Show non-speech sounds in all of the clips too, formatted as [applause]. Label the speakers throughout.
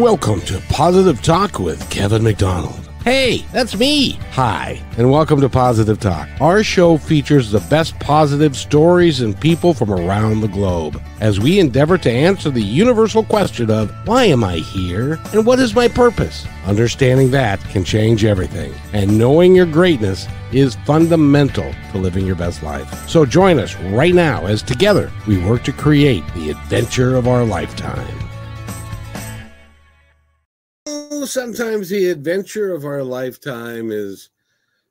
Speaker 1: welcome to Positive Talk with Kevin McDonald. Hey, that's me. Hi, and welcome to Positive Talk. Our show features the best positive stories and people from around the globe as we endeavor to answer the universal question of why am I here and what is my purpose? Understanding that can change everything, and knowing your greatness is fundamental to living your best life. So join us right now as together we work to create the adventure of our lifetime. Sometimes the adventure of our lifetime is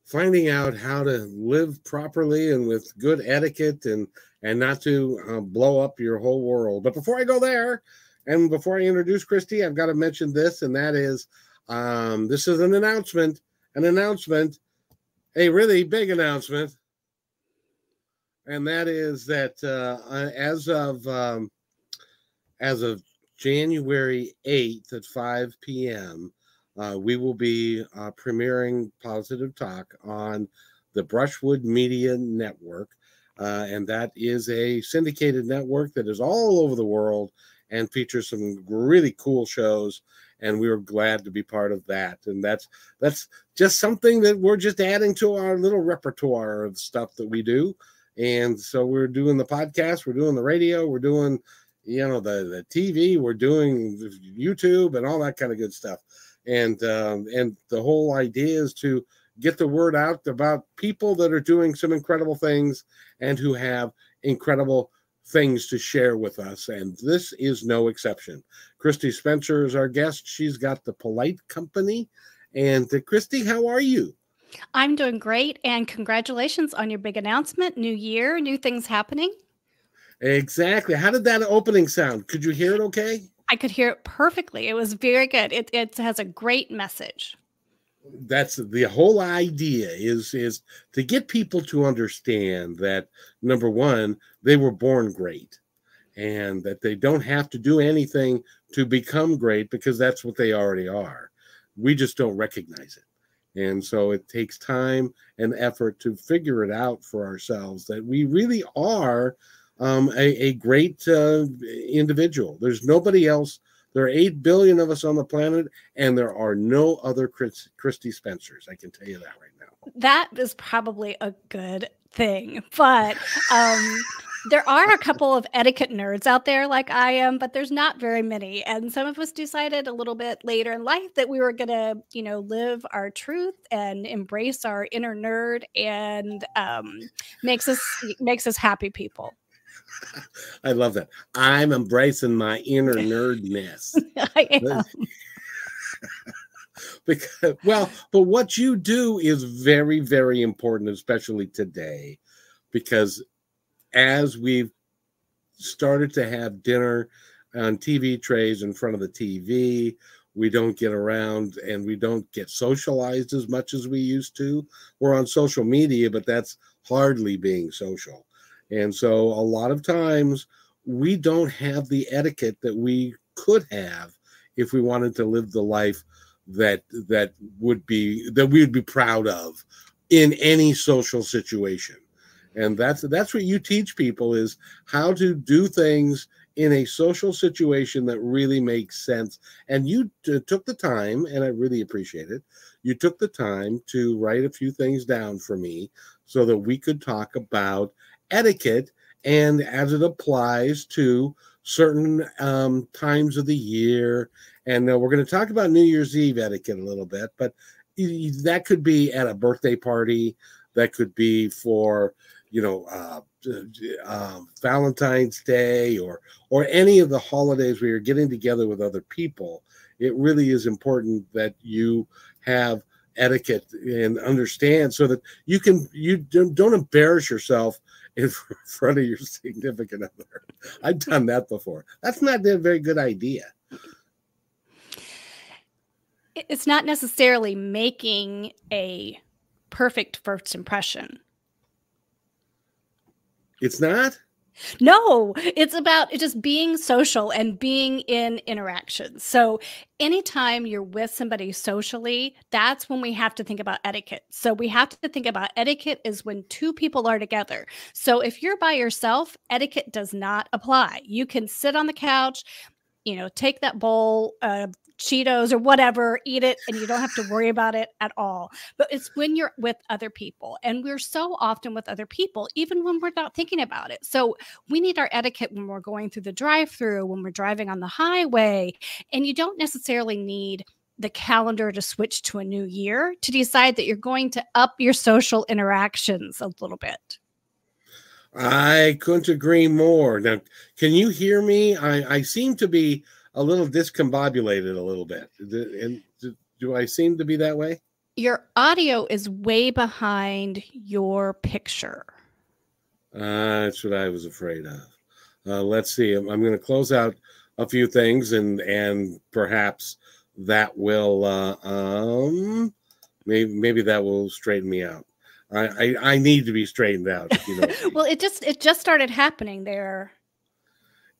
Speaker 1: finding out how to live properly and with good etiquette and and not to uh, blow up your whole world. But before I go there, and before I introduce Kristi, I've got to mention this, and that is um, this is an announcement, an announcement, a really big announcement, and that is that uh, as of um, as of January 8th at 5 p.m., uh, we will be uh, premiering Positive Talk on the Brushwood Media Network. Uh, and that is a syndicated network that is all over the world and features some really cool shows and we were glad to be part of that and that's that's just something that we're just adding to our little repertoire of stuff that we do and so we're doing the podcast we're doing the radio we're doing you know the the TV, we're doing YouTube and all that kind of good stuff. And um, and the whole idea is to get the word out about people that are doing some incredible things and who have incredible things to share with us. And this is no exception. Kristi Spencer is our guest. She's got the Polite Company. And uh, Kristi, how are you?
Speaker 2: I'm doing great. And congratulations on your big announcement. New year, new things happening.
Speaker 1: Exactly. How did that opening sound? Could you hear it okay?
Speaker 2: I could hear it perfectly. It was very good. It, it has a great message.
Speaker 1: That's the whole idea is is to get people to understand that number one, they were born great and that they don't have to do anything to become great because that's what they already are. We just don't recognize it. And so it takes time and effort to figure it out for ourselves that we really are um, a, a, great uh, individual. There's nobody else. There are 8 billion of us on the planet, and there are no other Chris, Kristi Spencers. I can tell you that right now.
Speaker 2: That is probably a good thing. But um, there are a couple of etiquette nerds out there like I am, but there's not very many. And some of us decided a little bit later in life that we were going to, you know, live our truth and embrace our inner nerd and um, makes us makes us happy people.
Speaker 1: I love that. I'm embracing my inner [laughs] nerdness. [laughs]
Speaker 2: I am. [laughs]
Speaker 1: because well, but what you do is very, very important, especially today, because as we've started to have dinner on TV trays in front of the TV, we don't get around and we don't get socialized as much as we used to. We're on social media, but that's hardly being social. And so a lot of times we don't have the etiquette that we could have if we wanted to live the life that that would be that we would be proud of in any social situation. And that's that's what you teach people is how to do things in a social situation that really makes sense. And you t- took the time and i really appreciate it. You took the time to write a few things down for me so that we could talk about etiquette and as it applies to certain um, times of the year. And uh, we're going to talk about New Year's Eve etiquette a little bit, but that could be at a birthday party, that could be for you know uh, uh, Valentine's Day or or any of the holidays where you're getting together with other people. It really is important that you have etiquette and understand so that you can you don't embarrass yourself in front of your significant other. I've done that before. That's not a very good idea.
Speaker 2: It's not necessarily making a perfect first impression.
Speaker 1: It's not?
Speaker 2: No, it's about just being social and being in interaction. So, anytime you're with somebody socially, that's when we have to think about etiquette. So, we have to think about etiquette is when two people are together. So, if you're by yourself, etiquette does not apply. You can sit on the couch, you know, take that bowl, uh, Cheetos or whatever, eat it, and you don't have to worry about it at all. But it's when you're with other people, and we're so often with other people, even when we're not thinking about it. So we need our etiquette when we're going through the drive through, when we're driving on the highway, and you don't necessarily need the calendar to switch to a new year to decide that you're going to up your social interactions a little bit.
Speaker 1: I couldn't agree more. Now, can you hear me? I, I seem to be a little discombobulated a little bit. And do, do I seem to be that way?
Speaker 2: Your audio is way behind your picture.
Speaker 1: Uh, that's what I was afraid of. Uh, let's see. I'm, I'm going to close out a few things, and and perhaps that will uh, um maybe maybe that will straighten me out. I I, I need to be straightened out. You know [laughs]
Speaker 2: well, it just it just started happening there.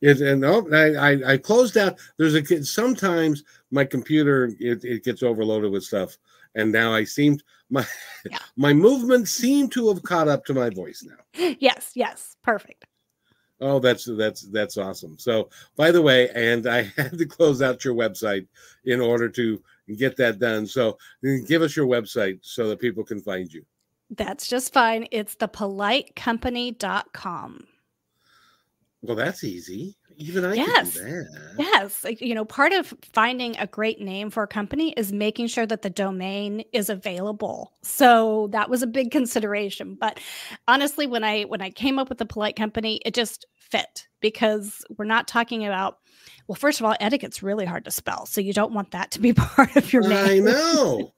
Speaker 1: It and oh, I, I closed out. There's a sometimes my computer it, it gets overloaded with stuff, and now I seem my yeah. [laughs] my movements seem to have caught up to my voice now. [laughs]
Speaker 2: Yes, yes, perfect.
Speaker 1: Oh, that's that's that's awesome. So, by the way, and I [laughs] had to close out your website in order to get that done. So, give us your website so that people can find you.
Speaker 2: That's just fine. It's thepolitecompany.com.
Speaker 1: Well, that's easy. Even I yes. can do that.
Speaker 2: Yes. You know, part of finding a great name for a company is making sure that the domain is available. So that was a big consideration. But honestly, when I when I came up with the polite company, it just fit because we're not talking about well, first of all, etiquette's really hard to spell. So you don't want that to be [laughs] part of your name.
Speaker 1: I know.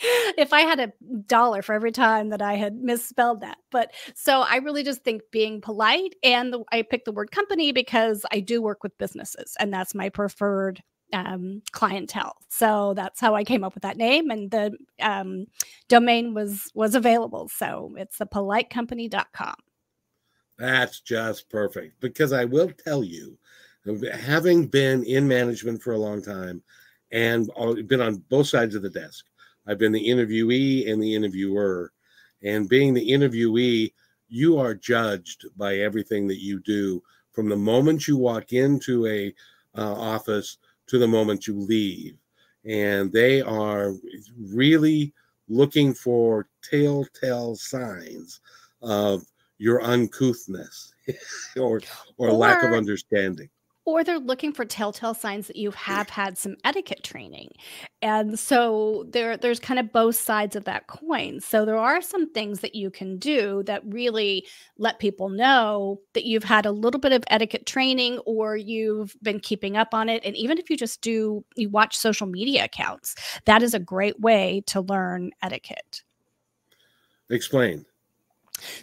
Speaker 1: [laughs]
Speaker 2: if I had a dollar for every time that I had misspelled that. But so I really just think being polite and the, I picked the word company because I do work with businesses and that's my preferred um, clientele. So that's how I came up with that name and the um, domain was was available. So it's the politecompany.com.
Speaker 1: That's just perfect because I will tell you having been in management for a long time and been on both sides of the desk I've been the interviewee and the interviewer. And being the interviewee, you are judged by everything that you do from the moment you walk into a uh, office to the moment you leave. And they are really looking for telltale signs of your uncouthness or, [laughs] or, or lack of understanding
Speaker 2: or they're looking for telltale signs that you have had some etiquette training. And so there there's kind of both sides of that coin. So there are some things that you can do that really let people know that you've had a little bit of etiquette training or you've been keeping up on it and even if you just do you watch social media accounts, that is a great way to learn etiquette.
Speaker 1: Explain.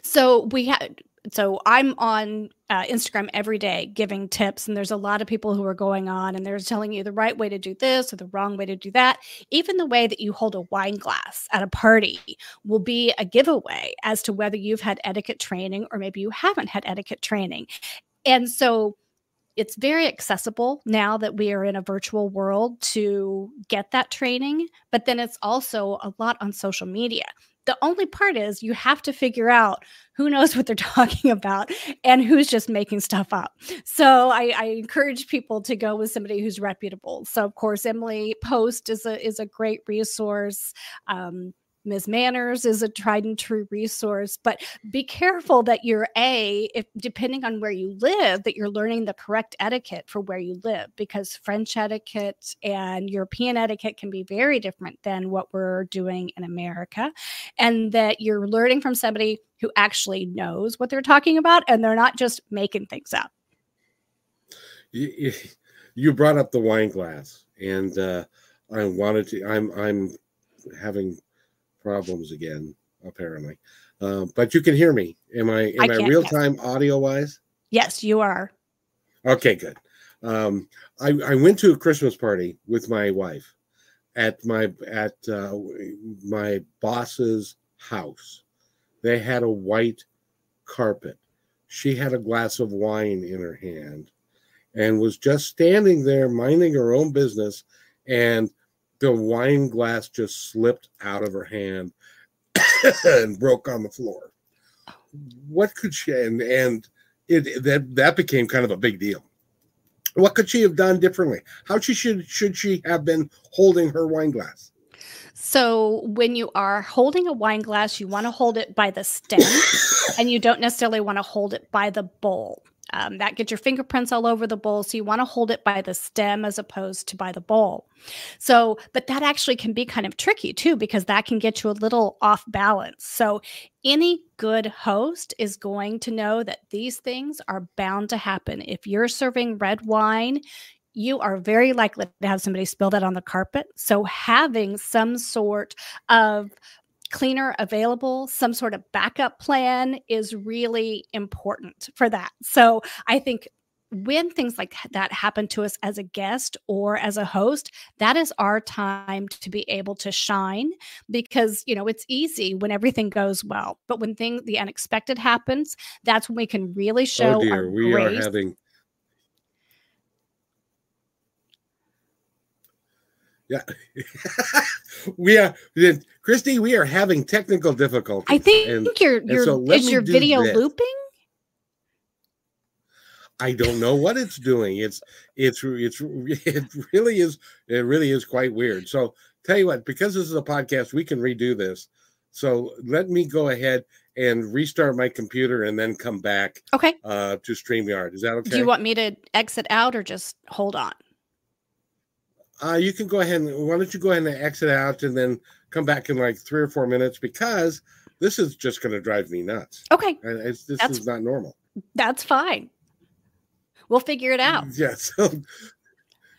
Speaker 2: So we had so I'm on uh, Instagram every day giving tips, and there's a lot of people who are going on and they're telling you the right way to do this or the wrong way to do that. Even the way that you hold a wine glass at a party will be a giveaway as to whether you've had etiquette training or maybe you haven't had etiquette training. And so it's very accessible now that we are in a virtual world to get that training, but then it's also a lot on social media. The only part is you have to figure out who knows what they're [laughs] talking about and who's just making stuff up. So I, I, encourage people to go with somebody who's reputable. So of course, Emily Post is a is a great resource. Um, Ms. Manners is a tried and true resource, but be careful that you're a, if depending on where you live, that you're learning the correct etiquette for where you live because French etiquette and European etiquette can be very different than what we're doing in America. And that you're learning from somebody who actually knows what they're talking about and they're not just making things up.
Speaker 1: You brought up the wine glass, and uh, I wanted to. I'm I'm having problems again, apparently. Uh, but you can hear me. Am I am I, I real time audio wise?
Speaker 2: Yes, you are.
Speaker 1: Okay, good. Um, I, I went to a Christmas party with my wife at my at uh, my boss's house. They had a white carpet. She had a glass of wine in her hand and was just standing there minding her own business. And the wine glass just slipped out of her hand [coughs] and broke on the floor. What could she and and it that that became kind of a big deal. What could she have done differently? How she should should she have been holding her wine glass?
Speaker 2: So when you are holding a wine glass, you want to hold it by the stem [coughs] and you don't necessarily want to hold it by the bowl. Um, that gets your fingerprints all over the bowl. So you want to hold it by the stem as opposed to by the bowl. So, but that actually can be kind of tricky too, because that can get you a little off balance. So, any good host is going to know that these things are bound to happen. If you're serving red wine, you are very likely to have somebody spill that on the carpet. So, having some sort of cleaner available, some sort of backup plan is really important for that. So I think when things like that happen to us as a guest or as a host, that is our time to be able to shine because, you know, it's easy when everything goes well. But when thing the unexpected happens, that's when we can really oh, show
Speaker 1: oh dear, we
Speaker 2: grace.
Speaker 1: are having Yeah. [laughs] we are Kristi, we are having technical difficulties.
Speaker 2: I think and, your your so is your video this. looping?
Speaker 1: I don't know what it's doing. It's it's it's [laughs] it really is it really is quite weird. So tell you what, because this is a podcast, we can redo this. So let me go ahead and restart my computer and then come back.
Speaker 2: Okay.
Speaker 1: Uh, to Streamyard. Is that okay?
Speaker 2: Do you want me to exit out or just hold on?
Speaker 1: Uh, you can go ahead and why don't you go ahead and exit out and then come back in like three or four minutes because this is just going to drive me nuts.
Speaker 2: Okay,
Speaker 1: it's, this that's, is not normal.
Speaker 2: That's fine. We'll figure it out. [laughs]
Speaker 1: Yeah, [laughs] so,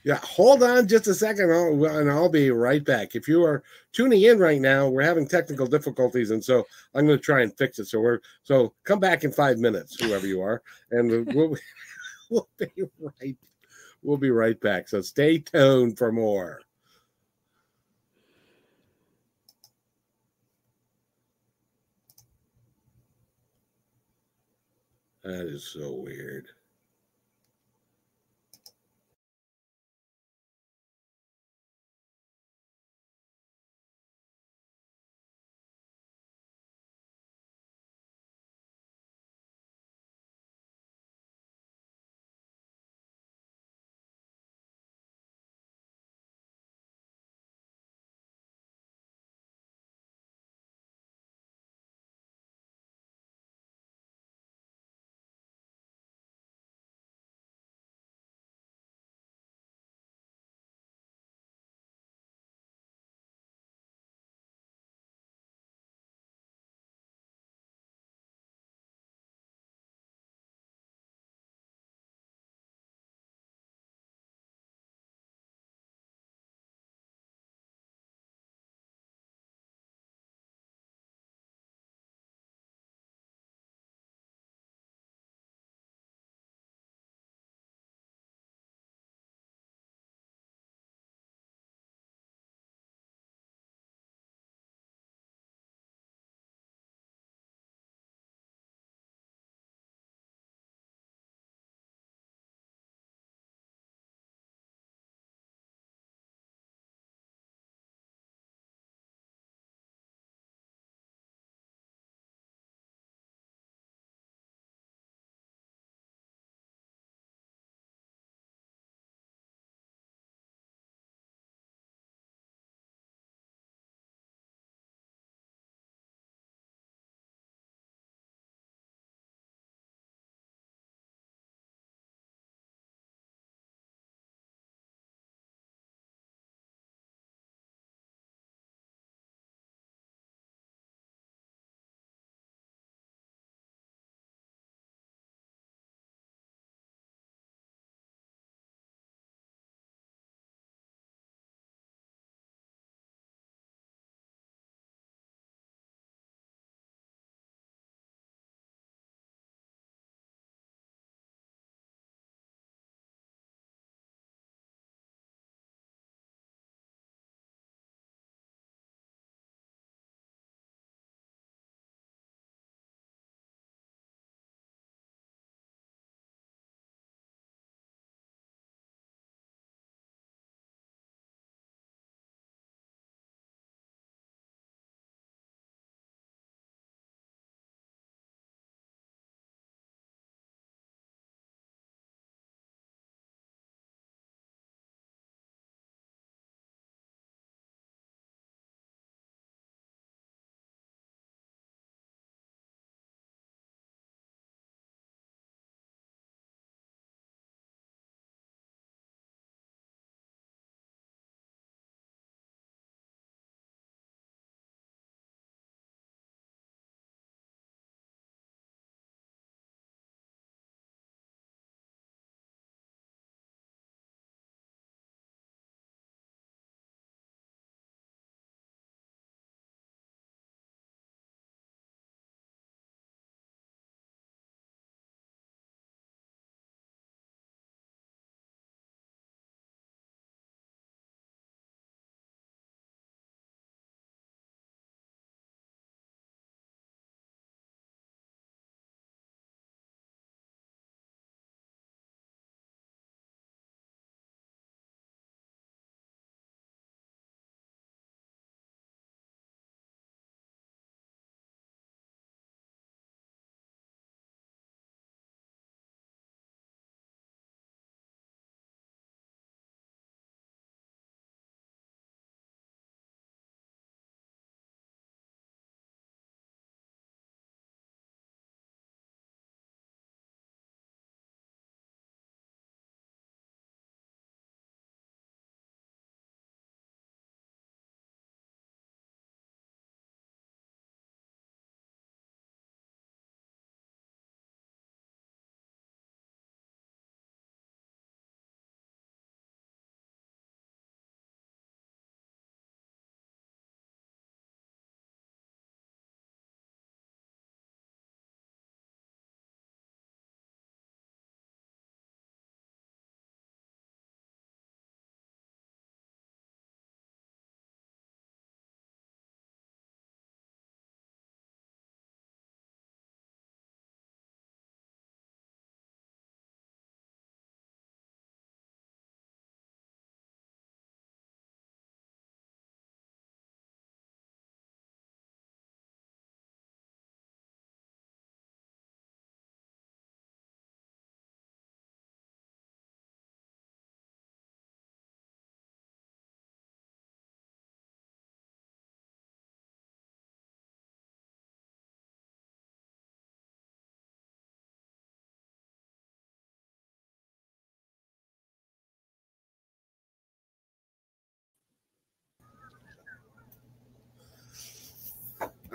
Speaker 1: yeah, hold on just a second, I'll, and I'll be right back. If you are tuning in right now, we're having technical difficulties, and so I'm going to try and fix it. So we're so come back in five minutes, whoever you are, and we'll, [laughs] we'll be right We'll be right back. So stay tuned for more. That is so weird.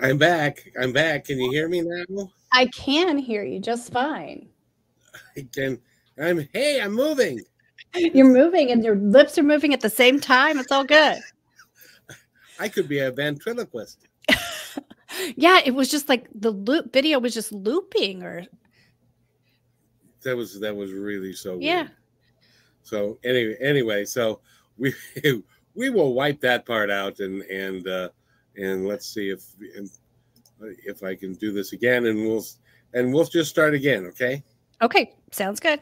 Speaker 1: I'm back. I'm back. Can you hear me now?
Speaker 2: I can hear you just fine.
Speaker 1: I can. I'm. Hey, I'm moving.
Speaker 2: You're moving, and your lips are moving at the same time. It's all good. [laughs]
Speaker 1: I could be a ventriloquist. [laughs]
Speaker 2: yeah, it was just like the loop video was just looping, or
Speaker 1: that was that was really so.
Speaker 2: Yeah.
Speaker 1: Weird. So anyway, anyway, so we [laughs] we will wipe that part out and and uh, and let's see if if I can do this again, and we'll and we'll just start again. Okay.
Speaker 2: Okay, sounds good.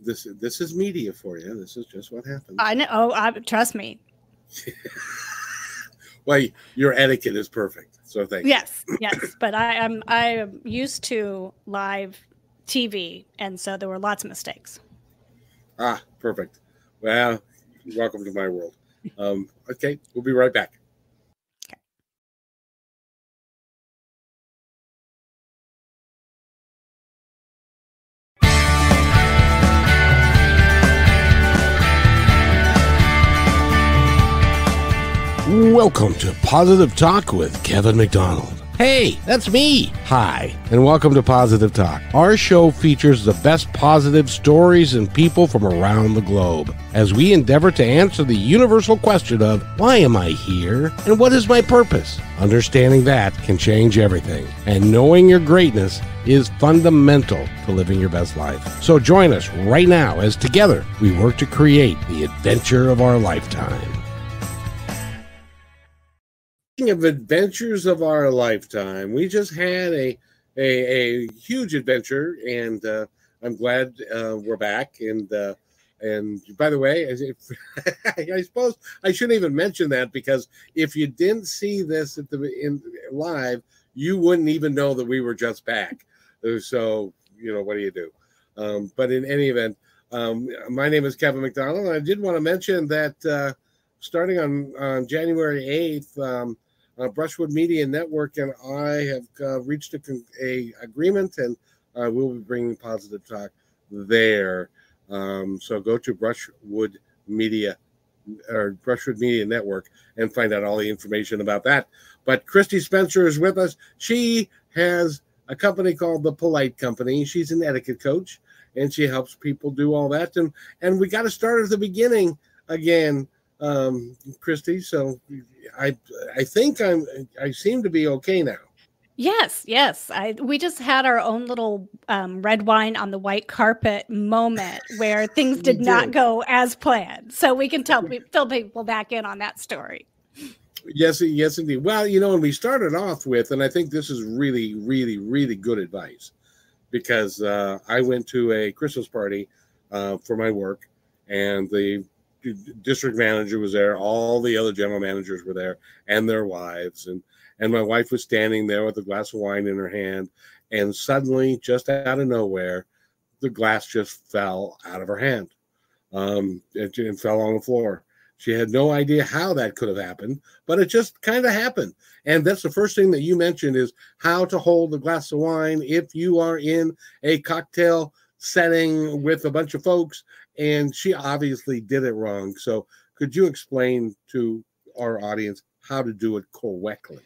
Speaker 1: This this is media for you. This is just what happens.
Speaker 2: I know. Oh, I, trust me. [laughs]
Speaker 1: well, your etiquette is perfect. So thank
Speaker 2: yes, you. Yes, yes. But I am I am used to live TV, and so there were lots of mistakes.
Speaker 1: Ah, perfect. Well, welcome to my world. Um, okay, we'll be right back. Welcome to Positive Talk with Kevin McDonald. Hey, that's me. Hi, and welcome to Positive Talk. Our show features the best positive stories and people from around the globe as we endeavor to answer the universal question of why am I here and what is my purpose? Understanding that can change everything, and knowing your greatness is fundamental to living your best life. So join us right now as together we work to create the adventure of our lifetime of adventures of our lifetime, we just had a a, a huge adventure, and uh, I'm glad uh, we're back. And uh, and by the way, [laughs] I suppose I shouldn't even mention that because if you didn't see this at the in live, you wouldn't even know that we were just back. Uh, so you know what do you do? Um, but in any event, um, my name is Kevin McDonald, and I did want to mention that uh, starting on on January eighth. Um, uh, Brushwood Media Network and I have uh, reached a, a, agreement, and uh, we'll be bringing positive talk there. Um, so go to Brushwood Media or Brushwood Media Network and find out all the information about that. But Kristi Spencer is with us. She has a company called the Polite Company. She's an etiquette coach, and she helps people do all that. And and we got to start at the beginning again um, Kristi. So I I think I'm I seem to be okay now.
Speaker 2: Yes, yes. I we just had our own little um, red wine on the white carpet moment [laughs] where things did, did not go as planned. So we can tell [laughs] fill people back in on that story.
Speaker 1: Yes, yes, indeed. Well, you know, and we started off with, and I think this is really, really, really good advice because uh, I went to a Christmas party uh, for my work, and the district manager was there, all the other general managers were there, and their wives, and and my wife was standing there with a glass of wine in her hand, and suddenly, just out of nowhere, the glass just fell out of her hand, um, and, and fell on the floor. She had no idea how that could have happened, but it just kind of happened. And that's the first thing that you mentioned is how to hold a glass of wine if you are in a cocktail setting with a bunch of folks and she obviously did it wrong. So, could you explain to our audience how to do it correctly?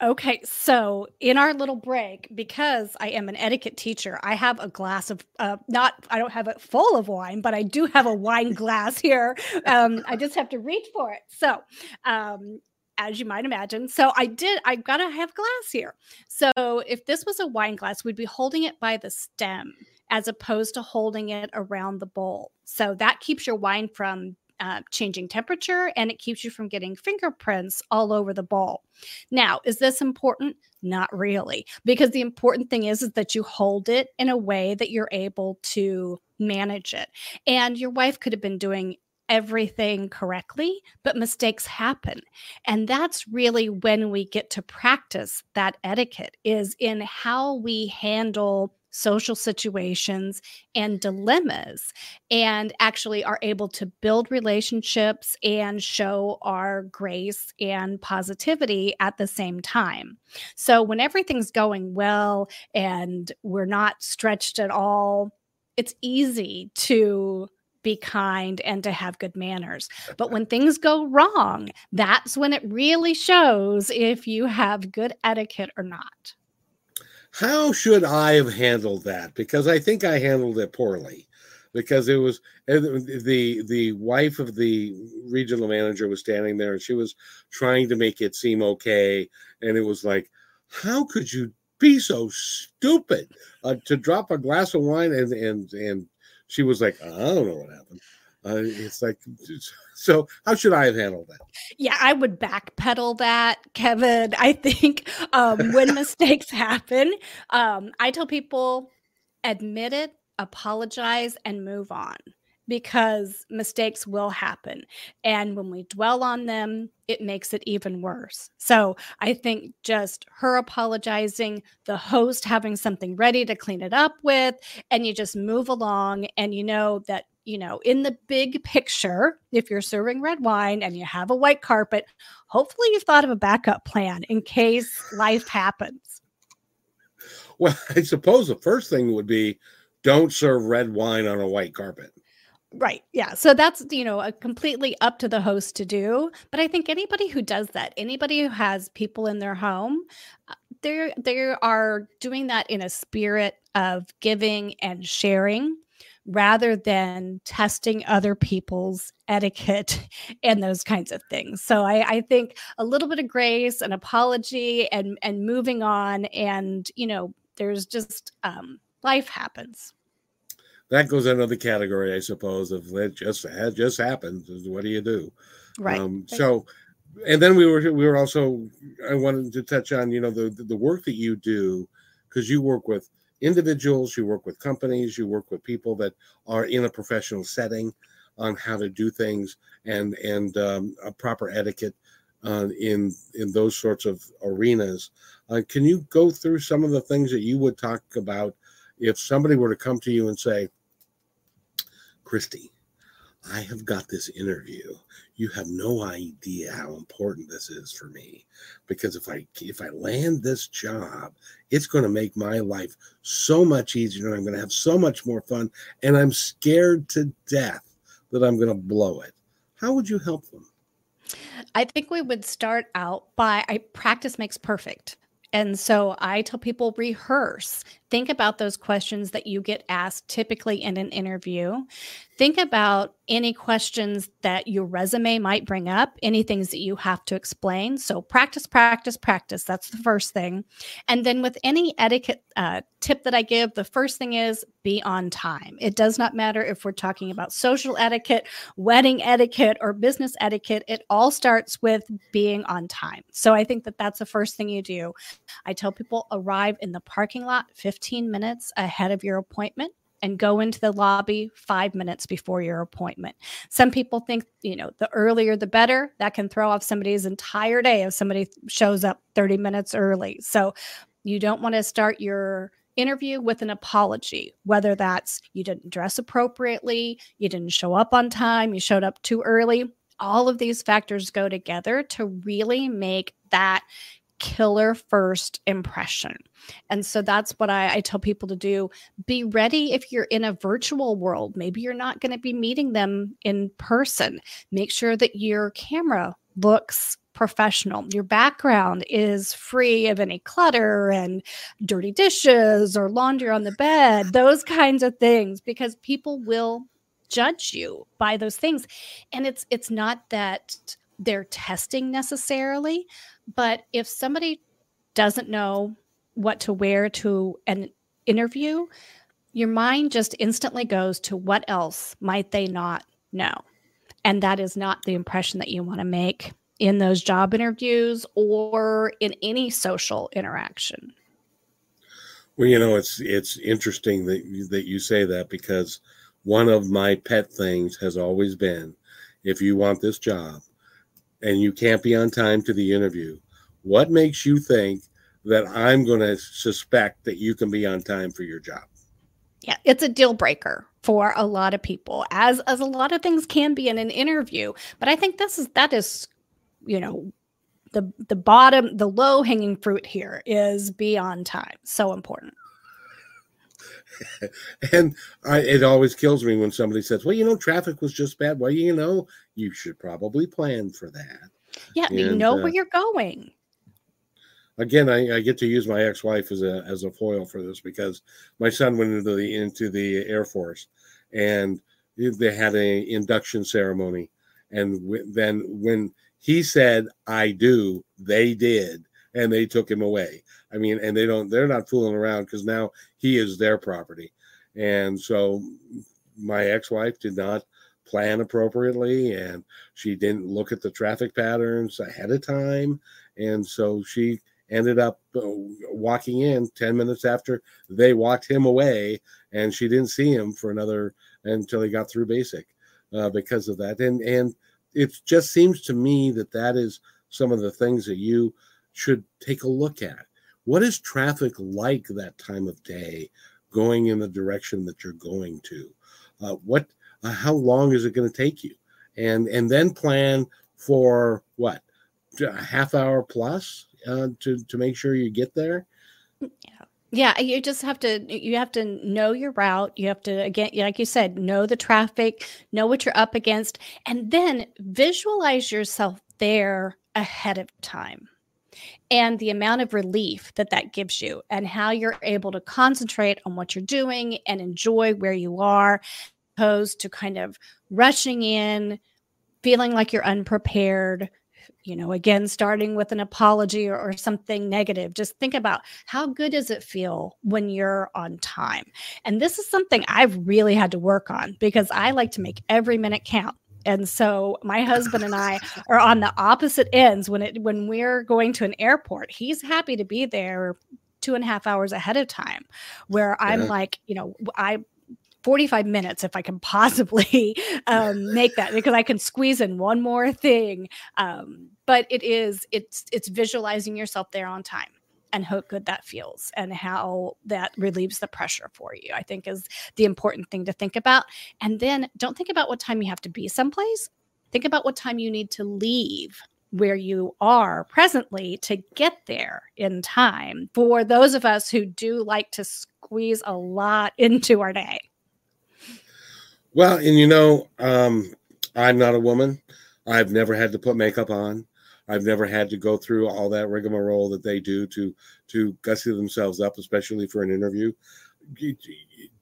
Speaker 2: Okay, so in our little break, because I am an etiquette teacher, I have a glass of uh, not. I don't have it full of wine, but I do have a wine glass here. Um, I just have to reach for it. So, um, as you might imagine, so I did. I gotta have glass here. So, if this was a wine glass, we'd be holding it by the stem as opposed to holding it around the bowl. So that keeps your wine from uh, changing temperature and it keeps you from getting fingerprints all over the bowl. Now, is this important? Not really, because the important thing is, is that you hold it in a way that you're able to manage it. And your wife could have been doing everything correctly, but mistakes happen. And that's really when we get to practice that etiquette is in how we handle social situations and dilemmas and actually are able to build relationships and show our grace and positivity at the same time. So when everything's going well and we're not stretched at all, it's easy to be kind and to have good manners. But when things go wrong, that's when it really shows if you have good etiquette or not.
Speaker 1: How should I have handled that? Because I think I handled it poorly. Because it was the the wife of the regional manager was standing there and she was trying to make it seem okay, and it was like, how could you be so stupid uh, to drop a glass of wine and and and she was like, I don't know what happened. Uh, it's like, so how should I have handled that?
Speaker 2: Yeah, I would backpedal that, Kevin. I think um, when [laughs] mistakes happen, um, I tell people admit it, apologize, and move on because mistakes will happen. And when we dwell on them, it makes it even worse. So I think just her apologizing, the host having something ready to clean it up with, and you just move along and you know that. You know, in the big picture, if you're serving red wine and you have a white carpet, hopefully you've thought of a backup plan in case life happens.
Speaker 1: Well, [laughs] I suppose the first thing would be don't serve red wine on a white carpet.
Speaker 2: Right. Yeah. So that's, you know, a completely up to the host to do. But I think anybody who does that, anybody who has people in their home, uh, they they are doing that in a spirit of giving and sharing rather than testing other people's etiquette [laughs] and those kinds of things. So I, I think a little bit of grace, an apology, and and moving on, and you know, there's just um, life happens
Speaker 1: that goes into the category, I suppose, of it just it just happens. What do you do?
Speaker 2: Right. Um,
Speaker 1: so, and then we were we were also I wanted to touch on you know the the work that you do because you work with individuals, you work with companies, you work with people that are in a professional setting on how to do things and and um, a proper etiquette uh, in in those sorts of arenas. Uh, can you go through some of the things that you would talk about if somebody were to come to you and say, Kristi, I have got this interview. You have no idea how important this is for me because if I if I land this job, it's going to make my life so much easier and I'm going to have so much more fun and I'm scared to death that I'm going to blow it. How would you help them?
Speaker 2: I think we would start out by I practice makes perfect. And so I tell people rehearse. Think about those questions that you get asked typically in an interview. Think about any questions that your resume might bring up, any things that you have to explain. So, practice, practice, practice. That's the first thing. And then, with any etiquette uh, tip that I give, the first thing is be on time. It does not matter if we're talking about social etiquette, wedding etiquette, or business etiquette, it all starts with being on time. So, I think that that's the first thing you do. I tell people arrive in the parking lot 15 minutes ahead of your appointment and go into the lobby five minutes before your appointment. Some people think, you know, the earlier the better. That can throw off somebody's entire day if somebody shows up 30 minutes early. So you don't want to start your interview with an apology, whether that's you didn't dress appropriately, you didn't show up on time, you showed up too early. All of these factors go together to really make that killer first impression. And so that's what I, I, tell people to do. Be ready if you're in a virtual world. Maybe you're not going to be meeting them in person. Make sure that your camera looks professional. Your background is free of any clutter and dirty dishes or laundry on the bed, those kinds of things, because people will judge you by those things. And it's it's not that they're testing necessarily, but if somebody doesn't know what to wear to an interview, your mind just instantly goes to what else might they not know? And that is not the impression that you want to make in those job interviews or in any social interaction.
Speaker 1: Well, you know, it's it's interesting that you, that you say that because one of my pet things has always been if you want this job, and you can't be on time to the interview, what makes you think that I'm going to suspect that you can be on time for your job?
Speaker 2: Yeah, it's a deal breaker for a lot of people, as as a lot of things can be in an interview. But I think this is that is, you know, the the bottom, the low hanging fruit here is be on time. So important. [laughs]
Speaker 1: and I, it always kills me when somebody says, "Well, you know, traffic was just bad." Well, you know, you should probably plan for that.
Speaker 2: Yeah, and, you know uh, where you're going.
Speaker 1: Again, I, I, get to use my ex-wife as a as a foil for this because my son went into the into the Air Force, and they had a induction ceremony, and w- then when he said "I do," they did, and they took him away. I mean, and they don't they're not fooling around because now he is their property. And so my ex-wife did not plan appropriately and she didn't look at the traffic patterns ahead of time. And so she ended up uh, walking in 10 minutes after they walked him away and she didn't see him for another until he got through basic uh, because of that and and it just seems to me that that is some of the things that you should take a look at. What is traffic like that time of day going in the direction that you're going to? Uh, what uh, how long is it going to take you? And and then plan for what a half hour plus uh, to to make sure you get there?
Speaker 2: Yeah. Yeah you just have to you have to know your route. You have to again like you said know the traffic know what you're up against and then visualize yourself there ahead of time and the amount of relief that that gives you and how you're able to concentrate on what you're doing and enjoy where you are opposed to kind of rushing in feeling like you're unprepared you know again starting with an apology or, or, something negative. Just think about how good does it feel when you're on time? And this is something i've really had to work on because i like to make every minute count and so my husband and I [laughs] are on the opposite ends when it when we're going to an airport. He's happy to be there two and a half hours ahead of time, where I'm yeah. like, you know, I 45 minutes if I can possibly [laughs] um, make that because I can squeeze in one more thing. Um, but it is it's it's visualizing yourself there on time and how good that feels and how that relieves the pressure for you, I think is the important thing to think about. And then don't think about what time you have to be someplace. Think about what time you need to leave where you are presently to get there in time for those of us who do like to squeeze a lot into our day.
Speaker 1: Well, and you know, um, I'm not a woman. I've never had to put makeup on. I've never had to go through all that rigmarole that they do to to gussy themselves up, especially for an interview. Do,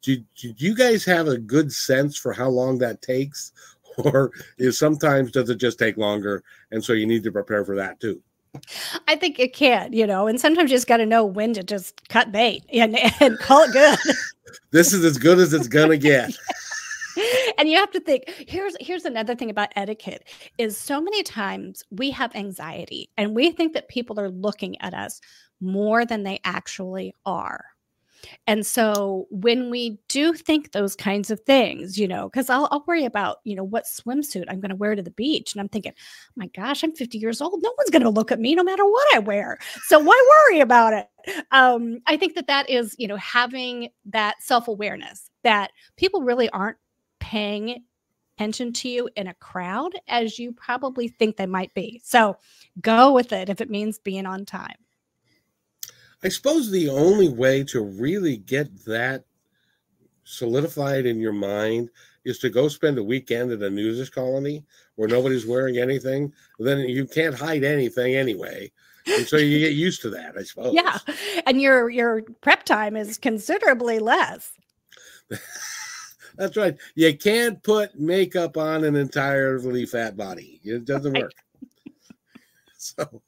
Speaker 1: do, do, you guys have a good sense for how long that takes, [laughs] or is sometimes does it just take longer, and so you need to prepare for that too?
Speaker 2: I think it can, you know, and sometimes you just got to know when to just cut bait and, and call it good. [laughs]
Speaker 1: this is as good as it's gonna get. [laughs] [laughs]
Speaker 2: and you have to think here's here's another thing about etiquette is so many times we have anxiety and we think that people are looking at us more than they actually are and so when we do think those kinds of things, you know, because I'll, I'll, worry about, you know, what swimsuit I'm going to wear to the beach. And I'm thinking, my gosh, I'm 50 years old. No one's going to look at me no matter what I wear. So why worry about it? Um, I think that that is, you know, having that self awareness that people really aren't paying attention to you in a crowd as you probably think they might be. So go with it if it means being on time.
Speaker 1: I suppose the only way to really get that solidified in your mind is to go spend a weekend at a nudist colony where nobody's wearing anything. Then you can't hide anything anyway. And so you get used to that, I suppose.
Speaker 2: Yeah. And your your prep time is considerably less. [laughs]
Speaker 1: That's right. You can't put makeup on an entirely fat body. It doesn't work. [laughs] so,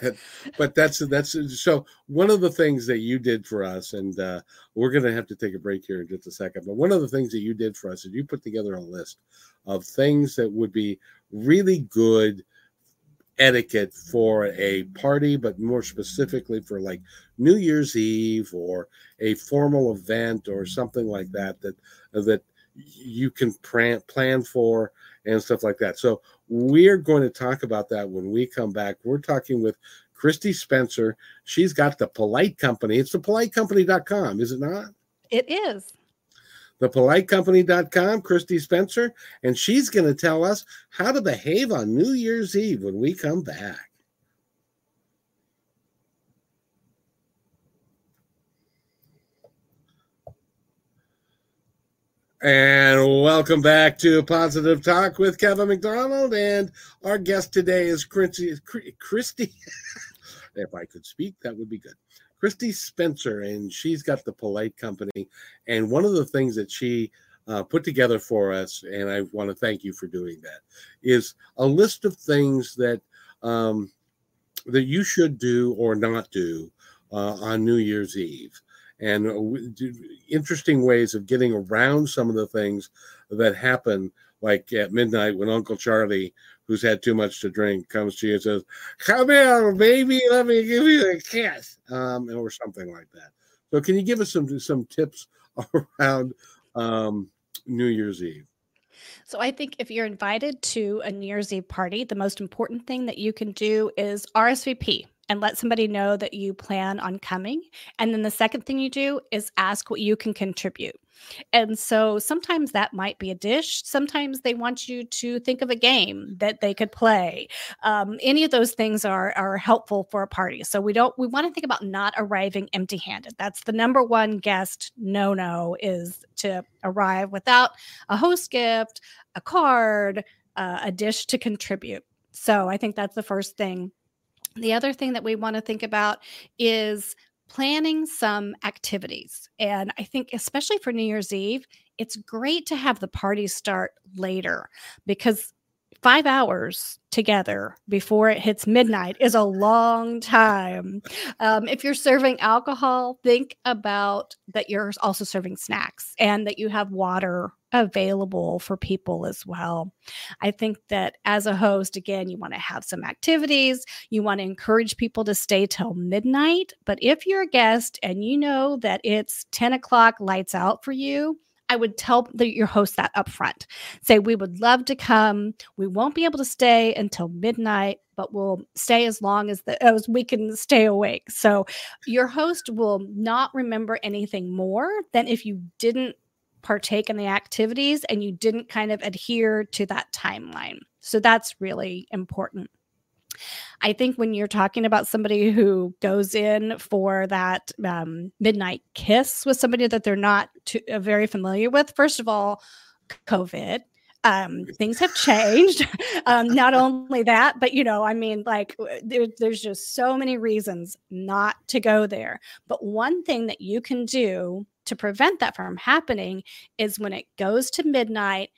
Speaker 1: but, but that's that's so one of the things that you did for us, and uh, we're going to have to take a break here in just a second. But one of the things that you did for us is you put together a list of things that would be really good etiquette for a party, but more specifically for like New Year's Eve or a formal event or something like that that that you can plan for and stuff like that. So we're going to talk about that when we come back. We're talking with Kristi Spencer. She's got the Polite Company. It's the politecompany.com, is it not?
Speaker 2: It is
Speaker 1: thepolitecompany.com, Kristi Spencer, and she's going to tell us how to behave on New Year's Eve when we come back. And welcome back to Positive Talk with Kevin McDonald. And our guest today is Kristi. Kristi [laughs] if I could speak, that would be good. Kristi Spencer, and she's got the Polite Company. And one of the things that she uh, put together for us, and I want to thank you for doing that, is a list of things that um, that you should do or not do uh, on New Year's Eve and uh, interesting ways of getting around some of the things that happen like at midnight when uncle charlie who's had too much to drink comes to you and says come here baby let me give you a kiss um, or something like that. So can you give us some some tips [laughs] around um, new year's eve?
Speaker 2: So I think if you're invited to a New Year's Eve party, the most important thing that you can do is RSVP and let somebody know that you plan on coming. And then the second thing you do is ask what you can contribute. And so sometimes that might be a dish. Sometimes they want you to think of a game that they could play. Um, any of those things are are helpful for a party. So we don't we want to think about not arriving empty handed. That's the number one guest no no is to arrive without a host gift, a card, uh, a dish to contribute. So I think that's the first thing the other thing that we want to think about is planning some activities. And I think, especially for New Year's Eve, it's great to have the party start later because five hours together before it hits midnight is a long time. Um, if you're serving alcohol, think about that you're also serving snacks and that you have water available for people as well. I think that as a host, again, you want to have some activities. You want to encourage people to stay till midnight. But if you're a guest and you know that it's 10 o'clock lights out for you, I would tell the, your host that up front. Say, we would love to come. We won't be able to stay until midnight, but we'll stay as long as, the, as we can stay awake. So your host will not remember anything more than if you didn't partake in the activities and you didn't kind of adhere to that timeline. So that's really important. I think when you're talking about somebody who goes in for that um, midnight kiss with somebody that they're not too, uh, very familiar with, first of all, COVID. Um, things have changed. [laughs] um, not only that, but you know, I mean, like there, there's just so many reasons not to go there. But one thing that you can do to prevent that from happening is when it goes to midnight,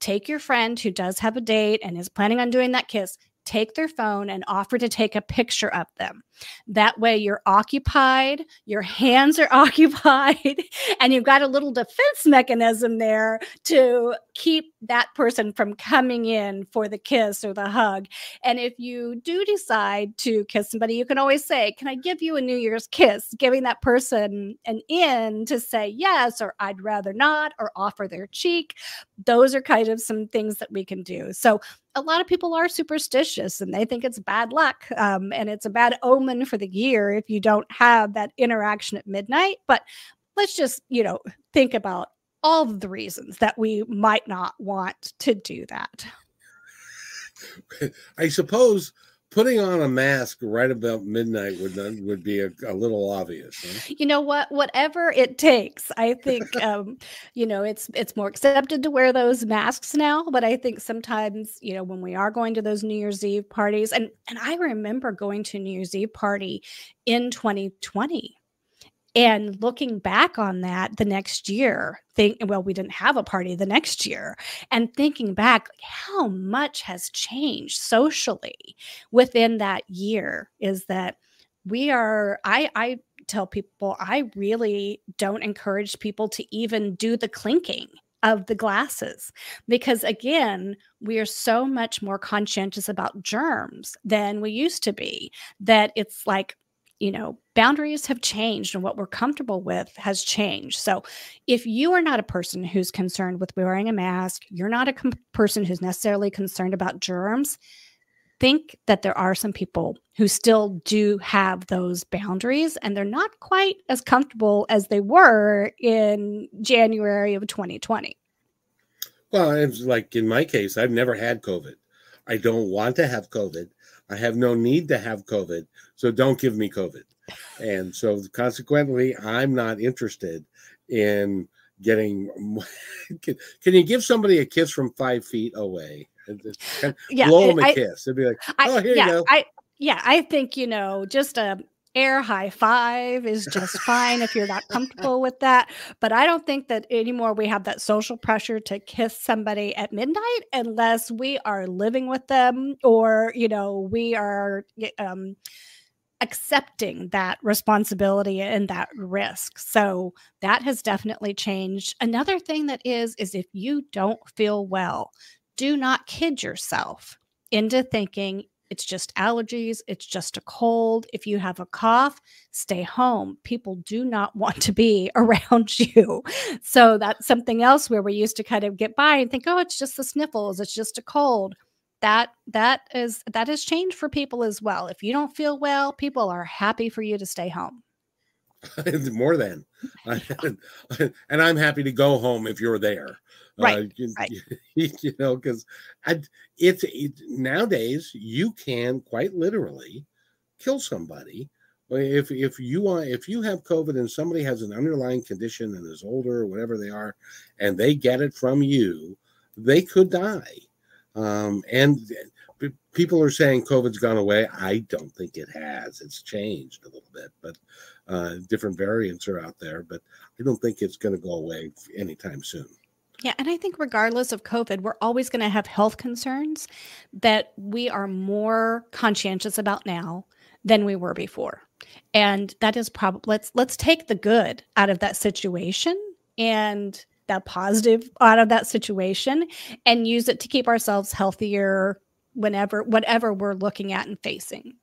Speaker 2: take your friend who does have a date and is planning on doing that kiss, take their phone and offer to take a picture of them. That way you're occupied, your hands are [laughs] occupied, and you've got a little defense mechanism there to keep that person from coming in for the kiss or the hug. And if you do decide to kiss somebody, you can always say, Can I give you a New Year's kiss? Giving that person an in to say yes, or I'd rather not, or offer their cheek. Those are kind of some things that we can do. So a lot of people are superstitious and they think it's bad luck um, and it's a bad omen for the year if you don't have that interaction at midnight. But let's just, you know, think about all the reasons that we might not want to do that. [laughs]
Speaker 1: I suppose putting on a mask right about midnight would would be a, a little obvious huh?
Speaker 2: you know what whatever it takes i think [laughs] um you know it's it's more accepted to wear those masks now but i think sometimes you know when we are going to those new year's eve parties and and i remember going to new year's eve party in 2020 and looking back on that the next year think well we didn't have a party the next year and thinking back how much has changed socially within that year is that we are i i tell people i really don't encourage people to even do the clinking of the glasses because again we are so much more conscientious about germs than we used to be that it's like you know, boundaries have changed and what we're comfortable with has changed. So, if you are not a person who's concerned with wearing a mask, you're not a person who's necessarily concerned about germs, think that there are some people who still do have those boundaries and they're not quite as comfortable as they were in January of 2020.
Speaker 1: Well, it's like in my case, I've never had COVID. I don't want to have COVID. I have no need to have COVID, so don't give me COVID. And so consequently, I'm not interested in getting. [laughs] Can, can you give somebody a kiss from five feet away?
Speaker 2: Yeah,
Speaker 1: blow them a
Speaker 2: I-
Speaker 1: kiss. It'd be like,
Speaker 2: I,
Speaker 1: oh, here
Speaker 2: yeah,
Speaker 1: you go.
Speaker 2: I yeah, I think you know just a air high five is just fine if you're not comfortable with that. But I don't think that anymore we have that social pressure to kiss somebody at midnight unless we are living with them or you know we are um, accepting that responsibility and that risk. So that has definitely changed. Another thing that is is if you don't feel well, do not kid yourself into thinking it's just allergies, it's just a cold. If you have a cough, stay home. People do not want to be [laughs] around you. So that's something else where we used to kind of get by and think, oh, it's just the sniffles, it's just a cold. That that is that has changed for people as well. If you don't feel well, people are happy for you to stay home. [laughs]
Speaker 1: more than [laughs] and i'm happy to go home if you're there
Speaker 2: Right,
Speaker 1: uh, you,
Speaker 2: right. [laughs]
Speaker 1: you know because it's it, nowadays you can quite literally kill somebody if if you want if you have covid and somebody has an underlying condition and is older or whatever they are and they get it from you they could die. Um and people are saying covid's gone away. I don't think it has. It's changed a little bit but uh different variants are out there but i don't think it's going to go away anytime soon
Speaker 2: Yeah, and I think regardless of COVID, we're always going to have health concerns that we are more conscientious about now than we were before. And that is probably let's let's take the good out of that situation and that positive out of that situation and use it to keep ourselves healthier whenever whatever we're looking at and facing.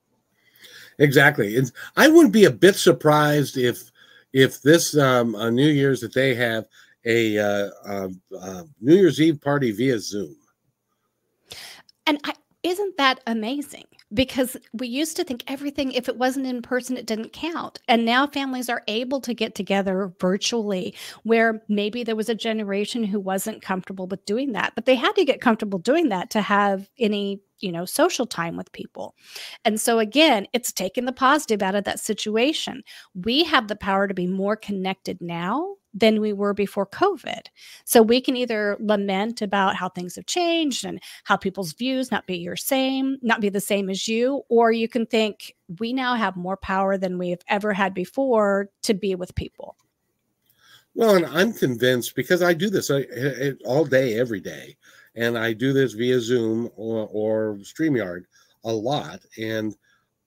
Speaker 1: Exactly. I wouldn't be a bit surprised if if this um, New Year's that they have a uh, uh, uh, New Year's Eve party via Zoom.
Speaker 2: And I, isn't that amazing? Because we used to think everything, if it wasn't in person, it didn't count. And now families are able to get together virtually, where maybe there was a generation who wasn't comfortable with doing that, but they had to get comfortable doing that to have any, you know, social time with people. And so, again, it's taken the positive out of that situation. We have the power to be more connected now than we were before COVID. So we can either lament about how things have changed and how people's views not be your same, not be the same as you, or you can think we now have more power than we've ever had before to be with people.
Speaker 1: Well, and I'm convinced because I do this I, I- all day, every day, and I do this via Zoom or, or StreamYard a lot, and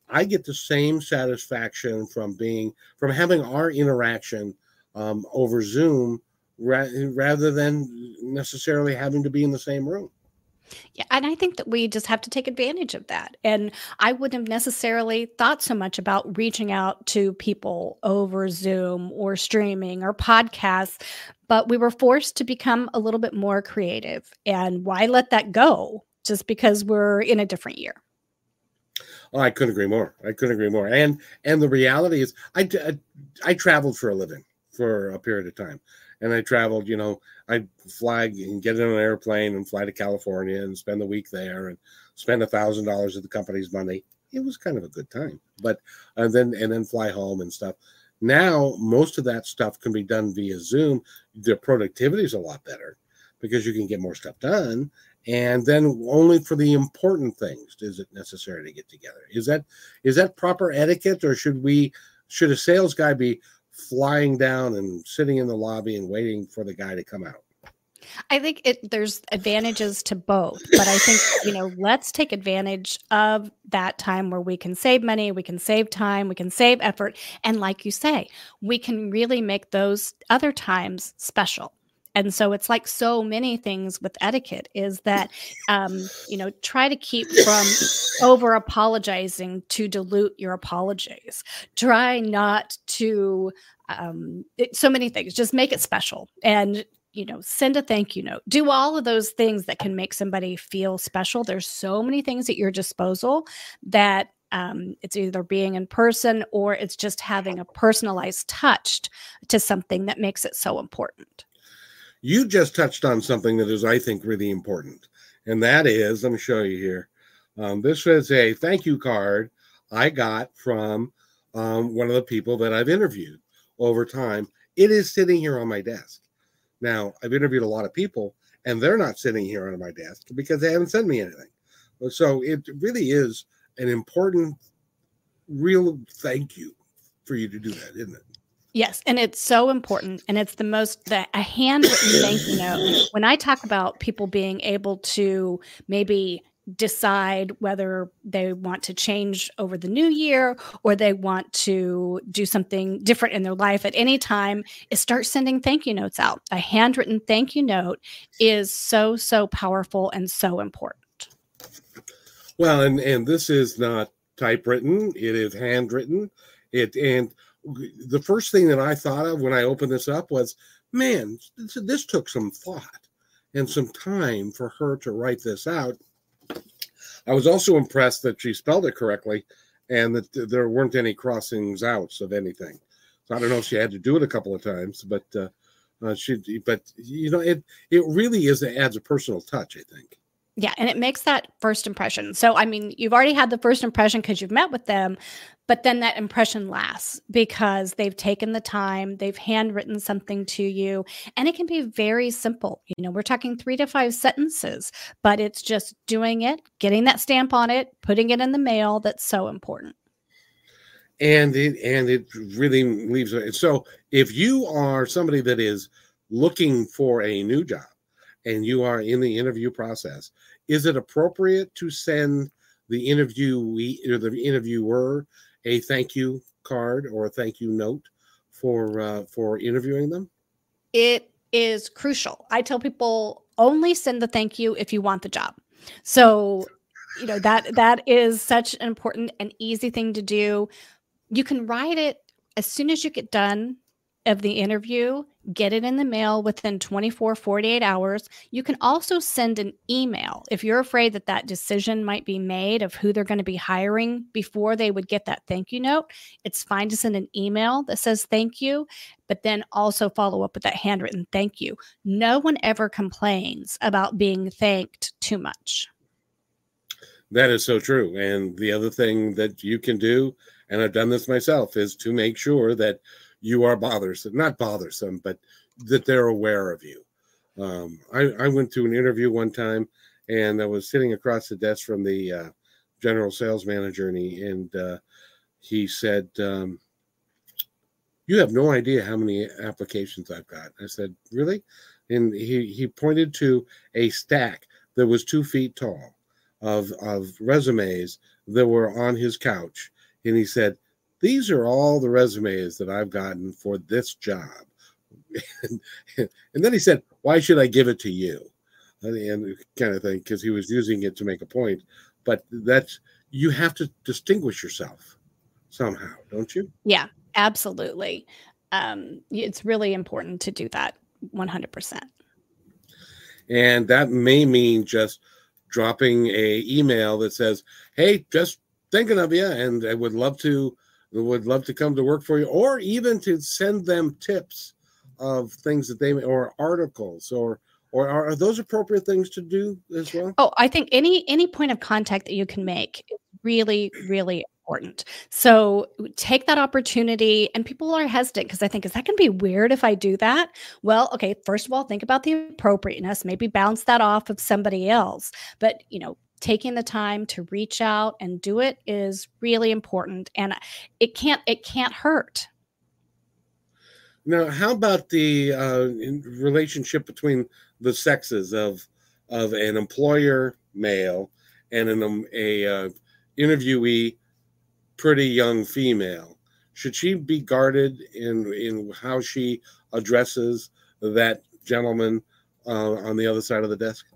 Speaker 1: I get the same satisfaction from being from having our interaction um, over Zoom ra- rather than necessarily having to be in the same room.
Speaker 2: Yeah, and I think that we just have to take advantage of that. And I wouldn't have necessarily thought so much about reaching out to people over Zoom or streaming or podcasts, but we were forced to become a little bit more creative. And why let that go just because we're in a different year?
Speaker 1: Oh, I couldn't agree more. I couldn't agree more. And and the reality is, I I, I traveled for a living for a period of time, and I traveled. You know, I'd fly and get in an airplane and fly to California and spend the week there and spend a thousand dollars of the company's money. It was kind of a good time, but and then and then fly home and stuff. Now most of that stuff can be done via Zoom. The productivity is a lot better because you can get more stuff done and then only for the important things is it necessary to get together is that is that proper etiquette or should we should a sales guy be flying down and sitting in the lobby and waiting for the guy to come out
Speaker 2: I think it there's advantages to both, but I think, you know, let's take advantage of that time where we can save money, we can save time, we can save effort, and like you say, we can really make those other times special. And so it's like so many things with etiquette is that um, you know, try to keep from over apologizing to dilute your apologies. Try not to um it, so many things, just make it special and you know, send a thank you note. Do all of those things that can make somebody feel special. There's so many things at your disposal that um, it's either being in person or it's just having a personalized touch to something that makes it so important.
Speaker 1: You just touched on something that is i think really important and that is let me show you here um, this is a thank you card i got from um, one of the people that i've interviewed over time it is sitting here on my desk Now, I've interviewed a lot of people, and they're not sitting here on my desk because they haven't sent me anything. So it really is an important, real thank you for you to do that, isn't it?
Speaker 2: Yes, and it's so important, and it's the most the a handwritten thank you note. When I talk about people being able to maybe decide whether they want to change over the new year or they want to do something different in their life at any time is start sending thank you notes out. A handwritten thank you note is so so powerful and so important.
Speaker 1: Well and and this is not typewritten. It is handwritten. It and the first thing that i thought of when i opened this up was man this, took some thought and some time for her to write this out I was also impressed that she spelled it correctly and that there weren't any crossings outs of anything. So I don't know if she had to do it a couple of times, but uh, uh, she, but you know, it it really is it adds a personal touch. I think.
Speaker 2: Yeah, and it makes that first impression. So, I mean, you've already had the first impression because you've met with them, but then that impression lasts because they've taken the time, they've handwritten something to you, and it can be very simple. You know, we're talking three to five sentences, but it's just doing it, getting that stamp on it, putting it in the mail that's so important.
Speaker 1: And it and it really leaves. So if you are somebody that is looking for a new job, and you are in the interview process, is it appropriate to send the interviewee or the interviewer a thank you card or a thank you note for uh, for interviewing them?
Speaker 2: It is crucial. I tell people only send the thank you if you want the job. So, you know that that is such an important and easy thing to do. You can write it as soon as you get done of the interview, get it in the mail within 24, 48 hours. You can also send an email if you're afraid that that decision might be made of who they're going to be hiring before they would get that thank you note. It's fine to send an email that says thank you, but then also follow up with that handwritten thank you. No one ever complains about being thanked too much.
Speaker 1: That is so true. And the other thing that you can do, and I've done this myself, is to make sure that you are bothersome, not bothersome, but that they're aware of you. Um, I, I, went to an interview one time and I was sitting across the desk from the uh, general sales manager, and he, and, uh, he said, um, You have no idea how many applications I've got. I said, Really? And he, he pointed to a stack that was two feet tall of, of resumes that were on his couch. And he said, these are all the resumes that I've gotten for this job. and, [laughs] and then he said, Why should I give it to you? And kind of thing, because he was using it to make a point. But that's, you have to distinguish yourself somehow, don't you?
Speaker 2: Yeah, absolutely. Um, it's really important to do that 100%.
Speaker 1: And that may mean just dropping a email that says, "Hey, just thinking of you, and I would love to would love to come to work for you, or even to send them tips of things that they may, or articles or or are, those appropriate things to do as well?
Speaker 2: Oh, I think any any point of contact that you can make is really really important. So take that opportunity and people are hesitant because I think is that going to be weird if I do that? Well, okay, first of all, think about the appropriateness, maybe bounce that off of somebody else. But, you know, taking the time to reach out and do it is really important and it can't it can't hurt.
Speaker 1: Now how about the uh, relationship between the sexes of of an employer male and an um, a uh, interviewee pretty young female? Should she be guarded in in how she addresses that gentleman uh, on the other side of the desk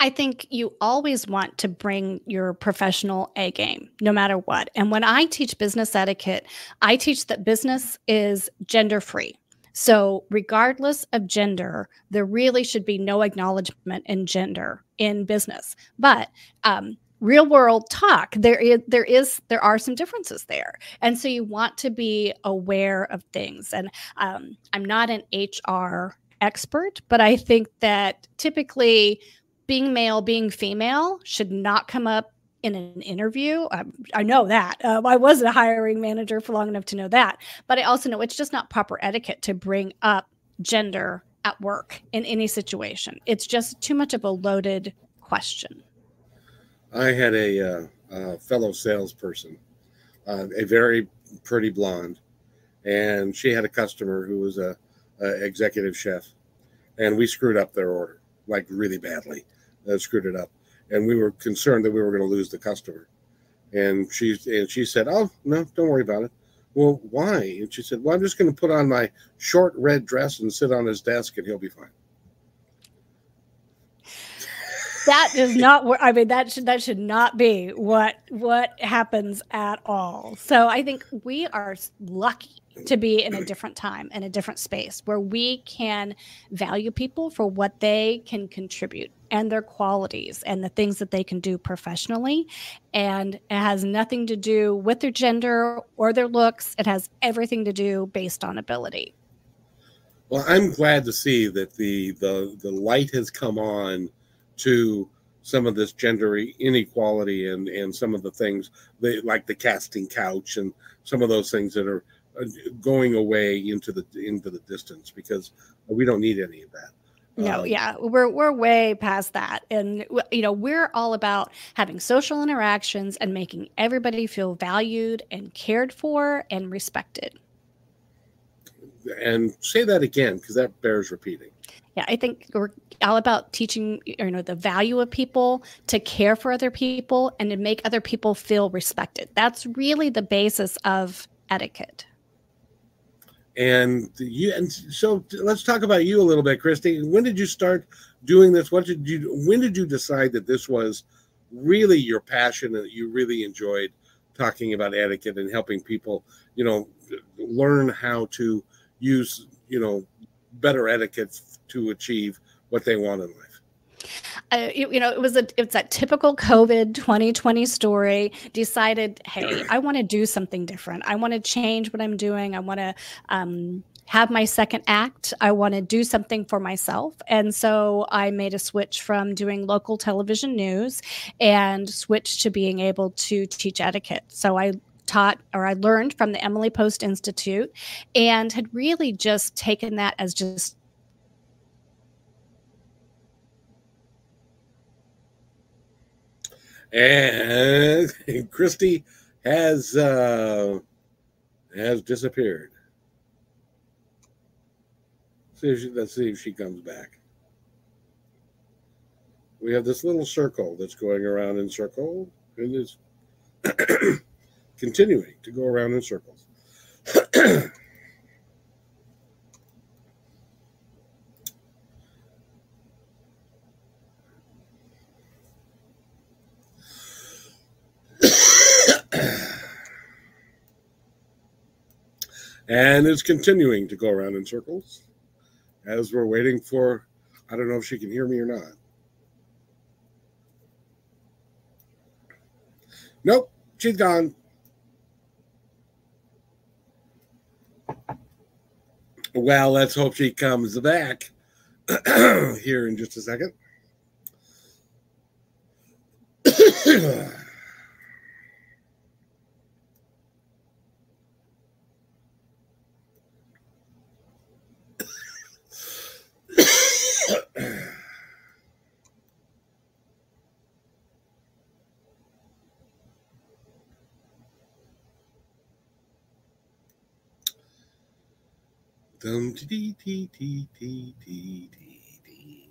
Speaker 2: I think you always want to bring your professional A game, no matter what. And when I teach business etiquette, I teach that business is gender free. So, regardless of gender, there really should be no acknowledgement in gender in business. But um, real world talk there is there is there are some differences there and so you want to be aware of things and um, i'm not an hr expert but i think that typically being male, being female should not come up in an interview. I, I know that. Um, I was a hiring manager for long enough to know that. But I also know it's just not proper etiquette to bring up gender at work in any situation? It's just too much of a loaded question.
Speaker 1: I had a, uh, a fellow salesperson, uh, a very pretty blonde, and she had a customer who was a, a, executive chef, and we screwed up their order like really badly. Screwed it up, and we were concerned that we were going to lose the customer. And she and she said, "Oh no, don't worry about it." Well, why? And she said, Well, I'm just going to put on my short red dress and sit on his desk and he'll be fine.
Speaker 2: That is [laughs] not what I mean. That should that should not be what what happens at all. So I think we are lucky to be in a different time in a different space where we can value people for what they can contribute and their qualities and the things that they can do professionally. And it has nothing to do with their gender or their looks. It has everything to do based on ability.
Speaker 1: Well i'm glad to see that the the the light has come on to some of this gender inequality and and some of the things they, like the casting couch and some of those things that are going away into the into the distance because we don't need any of that.
Speaker 2: No, um, yeah, we're we're way past that, and you know we're all about having social interactions and making everybody feel valued and cared for and respected.
Speaker 1: And say that again because that bears repeating.
Speaker 2: Yeah, I think we're all about teaching you know the value of people to care for other people and to make other people feel respected. That's really the basis of etiquette
Speaker 1: and you and so let's talk about you a little bit Kristi. When did you start doing this? What did you when did you decide that this was really your passion and that you really enjoyed talking about etiquette and helping people you know learn how to use you know better etiquette to achieve what they want in life
Speaker 2: uh, you, you, know, it was a it's that typical COVID 2020 story. Decided, hey, I want to do something different. I want to change what I'm doing. I want to um, have my second act. I want to do something for myself. And so I made a switch from doing local television news and switched to being able to teach etiquette. So I taught or I learned from the Emily Post Institute and had really just taken that as just
Speaker 1: and [laughs] Kristi has uh, has disappeared. See she, let's see if she comes back. We have this little circle that's going around in circle and is [clears throat] continuing to go around in circles. [clears throat] and is continuing to go around in circles as we're waiting for i don't know if she can hear me or not. Nope she's gone. Well let's hope she comes back [clears throat] here in just a second [clears throat] Dum dee dee dee dee dee dee dee.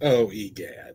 Speaker 1: oh, egad.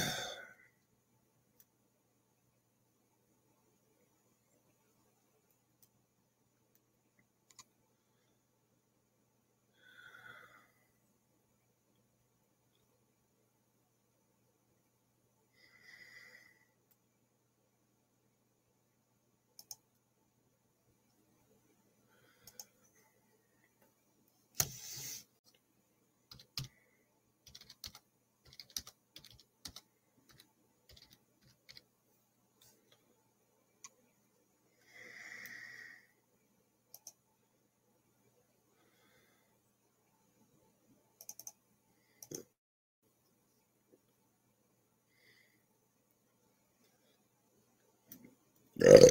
Speaker 2: Uh,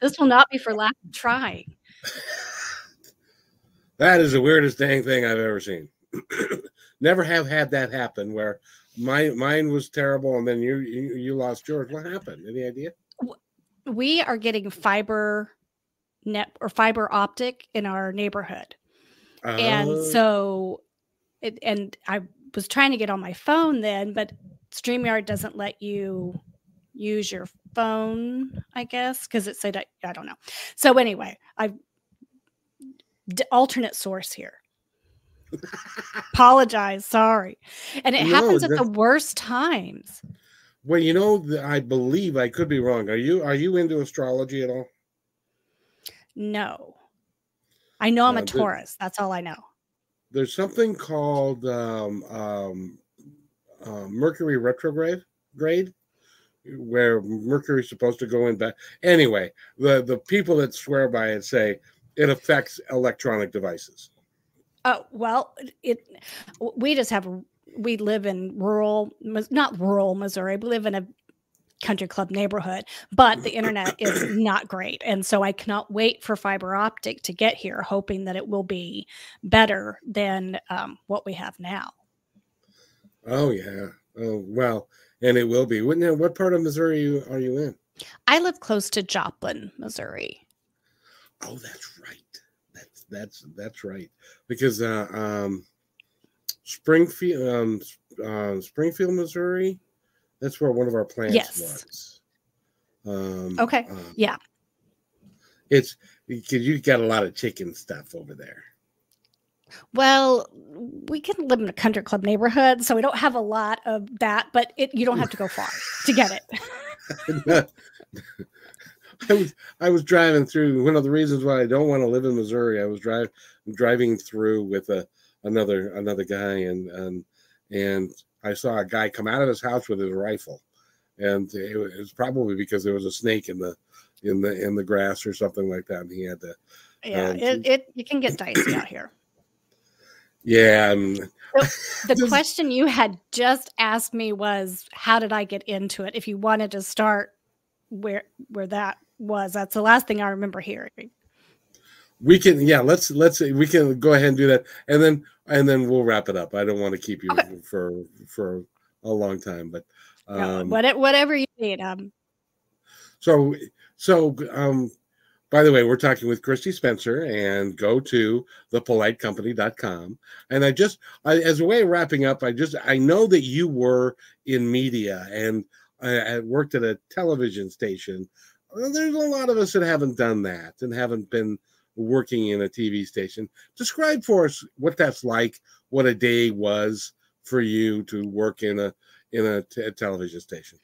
Speaker 2: This will not be for lack of trying. [laughs]
Speaker 1: That is the weirdest dang thing I've ever seen. [clears throat] Never have had that happen where my mine was terrible and then you, you you lost yours. What happened? Any idea?
Speaker 2: We are getting fiber net or fiber optic in our neighborhood. and
Speaker 1: Uh,
Speaker 2: so it, and I was trying to get on my phone then, but StreamYard doesn't let you use your phone, I guess, because it said I, I don't know. So anyway, I d- alternate source here. [laughs] Apologize, sorry. And it
Speaker 1: No,
Speaker 2: happens at the worst times.
Speaker 1: well, you know, I believe I could be wrong. Are you are you into astrology at all?
Speaker 2: No. I know I'm
Speaker 1: Uh,
Speaker 2: a Taurus. That's all I know.
Speaker 1: There's something called um, um, uh, Mercury retrograde, grade, where Mercury's supposed to go in back. Anyway, the the people that swear by it say it affects electronic devices.
Speaker 2: Oh well, it. We just have. We live in rural, not rural Missouri. We live in a country club neighborhood, but the internet is not great, and so I cannot wait for fiber optic to get here, hoping that it will be better than um, what we have now.
Speaker 1: Oh yeah. Oh well, and it will be. What, now, what part of Missouri you, are you in?
Speaker 2: I live close to Joplin, Missouri.
Speaker 1: Oh, that's right. That's that's that's right. Because uh, um, Springfield, um, uh, Springfield, Missouri. That's where one of our plants
Speaker 2: Yes.
Speaker 1: was. Um,
Speaker 2: Okay,
Speaker 1: um,
Speaker 2: yeah.
Speaker 1: It's because you've got a lot of chicken stuff over there.
Speaker 2: Well, we can live in a country club neighborhood, so we don't have a lot of that, but it, you don't have to go far to get it. [laughs]
Speaker 1: I was I was driving through one of the reasons why I don't want to live in Missouri. I was driving driving through with a another another guy and and and I saw a guy come out of his house with his rifle, and it was, it was probably because there was a snake in the in the in the grass or something like that. And he had to
Speaker 2: Yeah,
Speaker 1: Um,
Speaker 2: it, it you can get dicey out here.
Speaker 1: Yeah. um,
Speaker 2: The [laughs] question you had just asked me was how did I get into it? If you wanted to start where where that was, that's the last thing I remember hearing.
Speaker 1: we can yeah let's let's we can go ahead and do that and then and then we'll wrap it up. I don't want to keep you
Speaker 2: Okay.
Speaker 1: for for a long time, but um,
Speaker 2: what, whatever you need. Um,
Speaker 1: So, so, um, by the way, we're talking with Kristi Spencer and go to thepolitecompany.com. And I just, I, as a way of wrapping up, I just, I know that you were in media and uh, I, I worked at a television station. There's a lot of us that haven't done that and haven't been working in a TV station. Describe for us what that's like, what a day was for you to work in a, in a, t- a television station.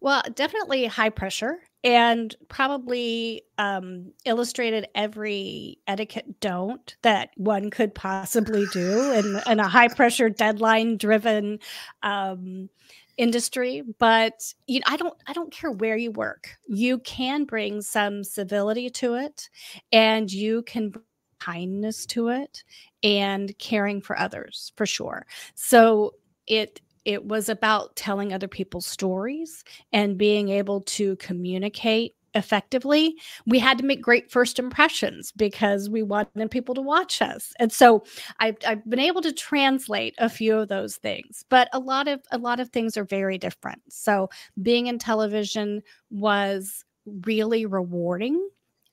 Speaker 2: Well, definitely high pressure and probably um, illustrated every etiquette don't that one could possibly do in, in a high pressure deadline driven um, industry but you know i don't i don't care where you work. You can bring some civility to it and you can bring kindness to it and caring for others for sure. So it it was about telling other people's stories and being able to communicate effectively, we had to make great first impressions because we wanted people to watch us. And so I've, I've been able to translate a few of those things, but a lot of a lot of things are very different. So being in television was really rewarding.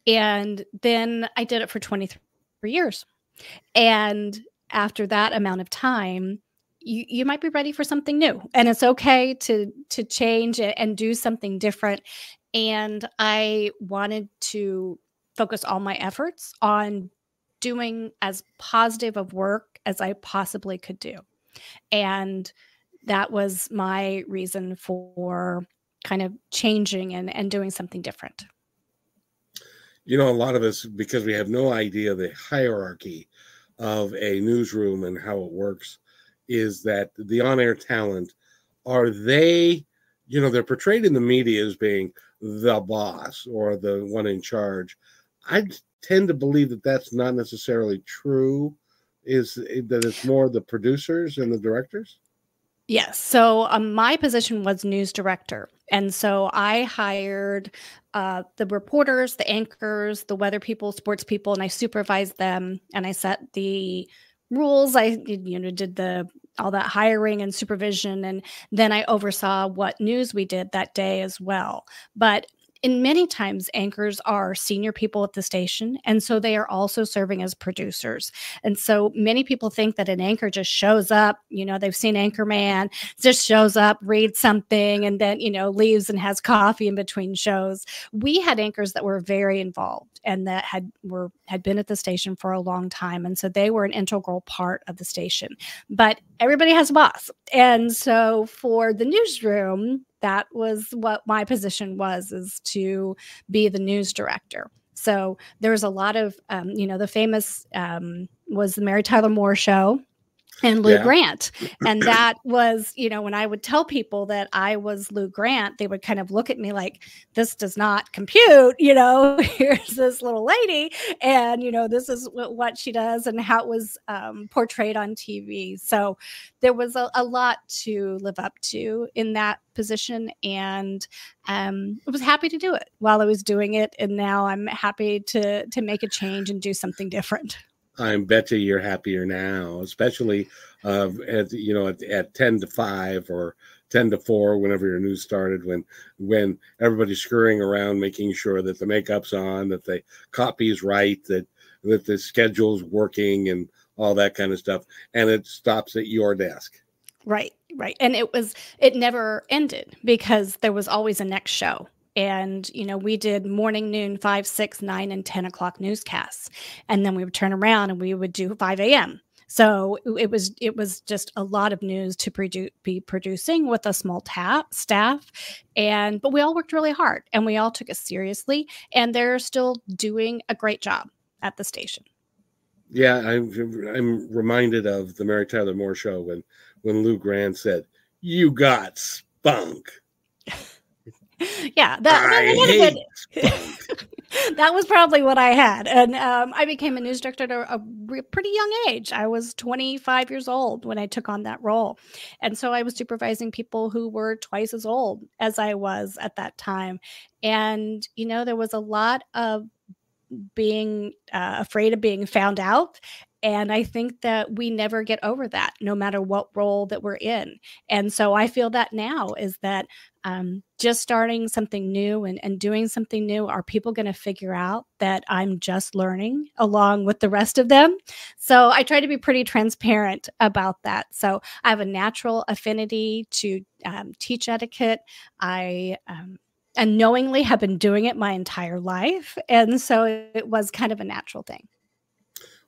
Speaker 2: And then I did it for 23 years. And after that amount of time, you, you might be ready for something new and it's okay to to change and do something different and I wanted to focus all my efforts on doing as positive of work as I possibly could do. And that was my reason for kind of changing and, and doing something different.
Speaker 1: You know, a lot of us, because we have no idea the hierarchy of a newsroom and how it works, is that the on air talent are they, you know, they're portrayed in the media as being the boss or the one in charge. I tend to believe that that's not necessarily true. Is that it's more the producers and the directors?
Speaker 2: Yes. So um, my position was news director. And so I hired uh, the reporters, the anchors, the weather people, sports people, and I supervised them and I set the rules. I you know did the all that hiring and supervision and then I oversaw what news we did that day as well. But in many times anchors are senior people at the station and so they are also serving as producers. And so many people think that an anchor just shows up you know they've seen anchorman just shows up reads something and then you know leaves and has coffee in between shows. We had anchors that were very involved and that had were had been at the station for a long time and so they were an integral part of the station. But everybody has a boss. And so for the newsroom that was what my position was is to be the news director. So there was a lot of um, you know the famous um, was the mary tyler moore show and Lou yeah. Grant. [clears throat] And that was, you know, when I would tell people that I was Lou Grant, they would kind of look at me like, this does not compute. You know, [laughs] here's this little lady, and, you know, this is what she does and how it was um, portrayed on TV. So there was a, a, lot to live up to in that position. And um, I was happy to do it while I was doing it. And now I'm happy to, to make a change and do something different.
Speaker 1: I bet you you're happier now, especially uh, at you know at, at ten to five or ten to four, whenever your news started, when when everybody's scurrying around making sure that the makeup's on, that the copy's right, that that the schedule's working, and all that kind of stuff, and it stops at your desk.
Speaker 2: Right, right, and it was it never ended because there was always a next show and you know we did morning noon five six nine and 10 o'clock newscasts. And then we would turn around and we would do 5 a.m so it was it was just a lot of news to produ- be producing with a small ta- staff. And but we all worked really hard and we all took it seriously. And they're still doing a great job at the station.
Speaker 1: Yeah i'm i'm reminded of the mary tyler moore show when when lou grant said you got spunk [laughs] [laughs]
Speaker 2: yeah, that, [laughs] that, was probably what I had. And um, I became a news director at a, a, pretty young age. I was 25 years old when I took on that role. And so I was supervising people who were twice as old as I was at that time. And, you know, there was a lot of being uh, afraid of being found out and I think that we never get over that, no matter what role that we're in. And so I feel that now is that um, just starting something new and, and doing something new, are people going to figure out that I'm just learning along with the rest of them? So I try to be pretty transparent about that. So I have a natural affinity to um, teach etiquette. I, um, unknowingly have been doing it my entire life. And so it was kind of a natural thing.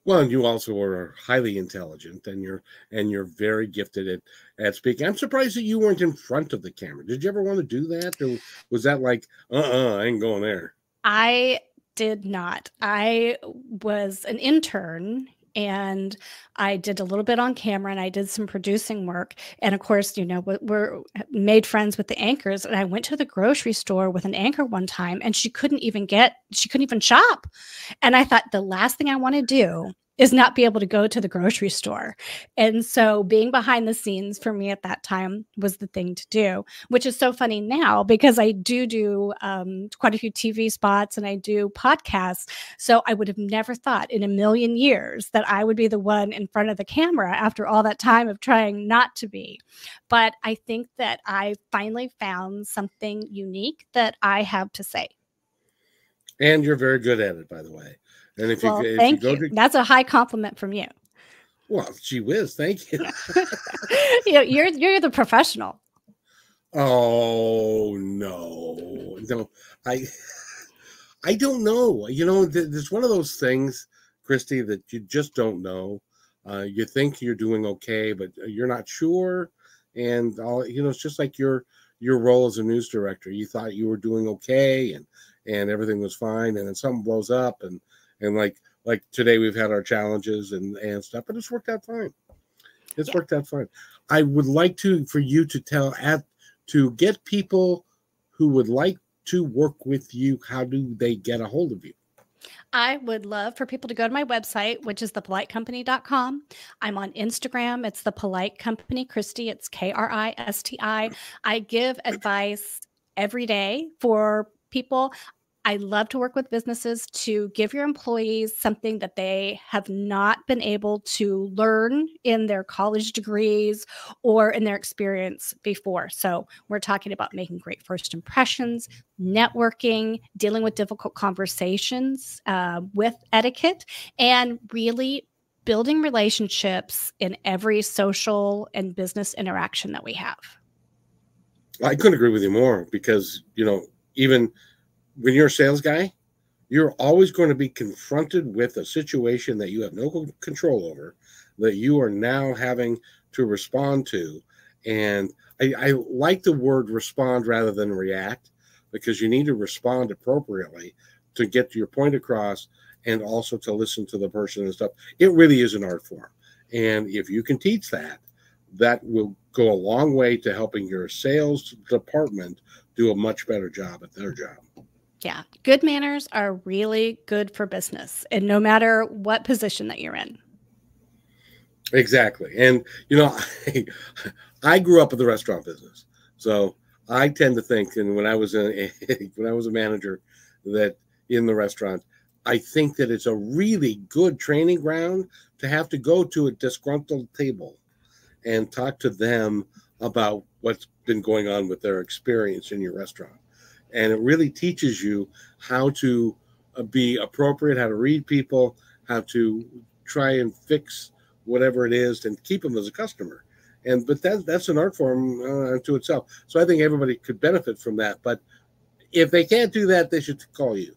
Speaker 1: Well, and you also are highly intelligent, and you're and you're very gifted at at speaking. I'm surprised that you weren't in front of the camera. Did you ever want to do that, or was that like, uh, uh-uh, I ain't going there?
Speaker 2: I did not. I was an intern and I did a little bit on camera and I did some producing work. And of course, you know, we're uh, made friends with the anchors. And I went to the grocery store with an anchor one time and she couldn't even get, she couldn't even shop. And I thought the last thing I want to do is not be able to go to the grocery store. And so being behind the scenes for me at that time was the thing to do, which is so funny now because I do do um, quite a few TV spots and I do podcasts. So I would have never thought in a million years that I would be the one in front of the camera after all that time of trying not to be. But I think that I finally found something unique that I have to say.
Speaker 1: And you're very good at it, by the way. And if
Speaker 2: well,
Speaker 1: you, if
Speaker 2: thank
Speaker 1: you
Speaker 2: you,
Speaker 1: to
Speaker 2: that's a high compliment from you.
Speaker 1: well, she whiz, thank you. [laughs]
Speaker 2: you know, you're you're the professional.
Speaker 1: Oh no, no, I, I don't know. You know, there's one of those things, Kristi, that you just don't know. Uh, you think you're doing okay, but you're not sure, and all you know, it's just like your your role as a news director. You thought you were doing okay, and and everything was fine, and then something blows up, and and like like today we've had our challenges and and stuff, but it's worked out fine. It's yeah. worked out fine. I would like to for you to tell at to get people who would like to work with you. How do they get a hold of you?
Speaker 2: I would love for people to go to my website, which is thepolitecompany.com. I'm on Instagram. It's the Polite Company, Kristi. It's K R I S T I. I give advice every day for people. I love to work with businesses to give your employees something that they have not been able to learn in their college degrees or in their experience before. So, we're talking about making great first impressions, networking, dealing with difficult conversations uh, with etiquette, and really building relationships in every social and business interaction that we have.
Speaker 1: I couldn't agree with you more because, you know, even when you're a sales guy, you're always going to be confronted with a situation that you have no control over, that you are now having to respond to. And I, I like the word respond rather than react because you need to respond appropriately to get your point across and also to listen to the person and stuff. It really is an art form. And if you can teach that, that will go a long way to helping your sales department do a much better job at their job.
Speaker 2: Yeah. Good manners are really good for business, and no matter what position that you're in.
Speaker 1: Exactly. And, you know, I, [laughs] I grew up in the restaurant business. So I tend to think, and when I was a, [laughs] when I was a manager, that in the restaurant, I think that it's a really good training ground to have to go to a disgruntled table and talk to them about what's been going on with their experience in your restaurant and it really teaches you how to uh, be appropriate, how to read people, how to try and fix whatever it is, and keep them as a customer. And but that that's an art form uh, to itself. So I think everybody could benefit from that. But if they can't do that, they should call you.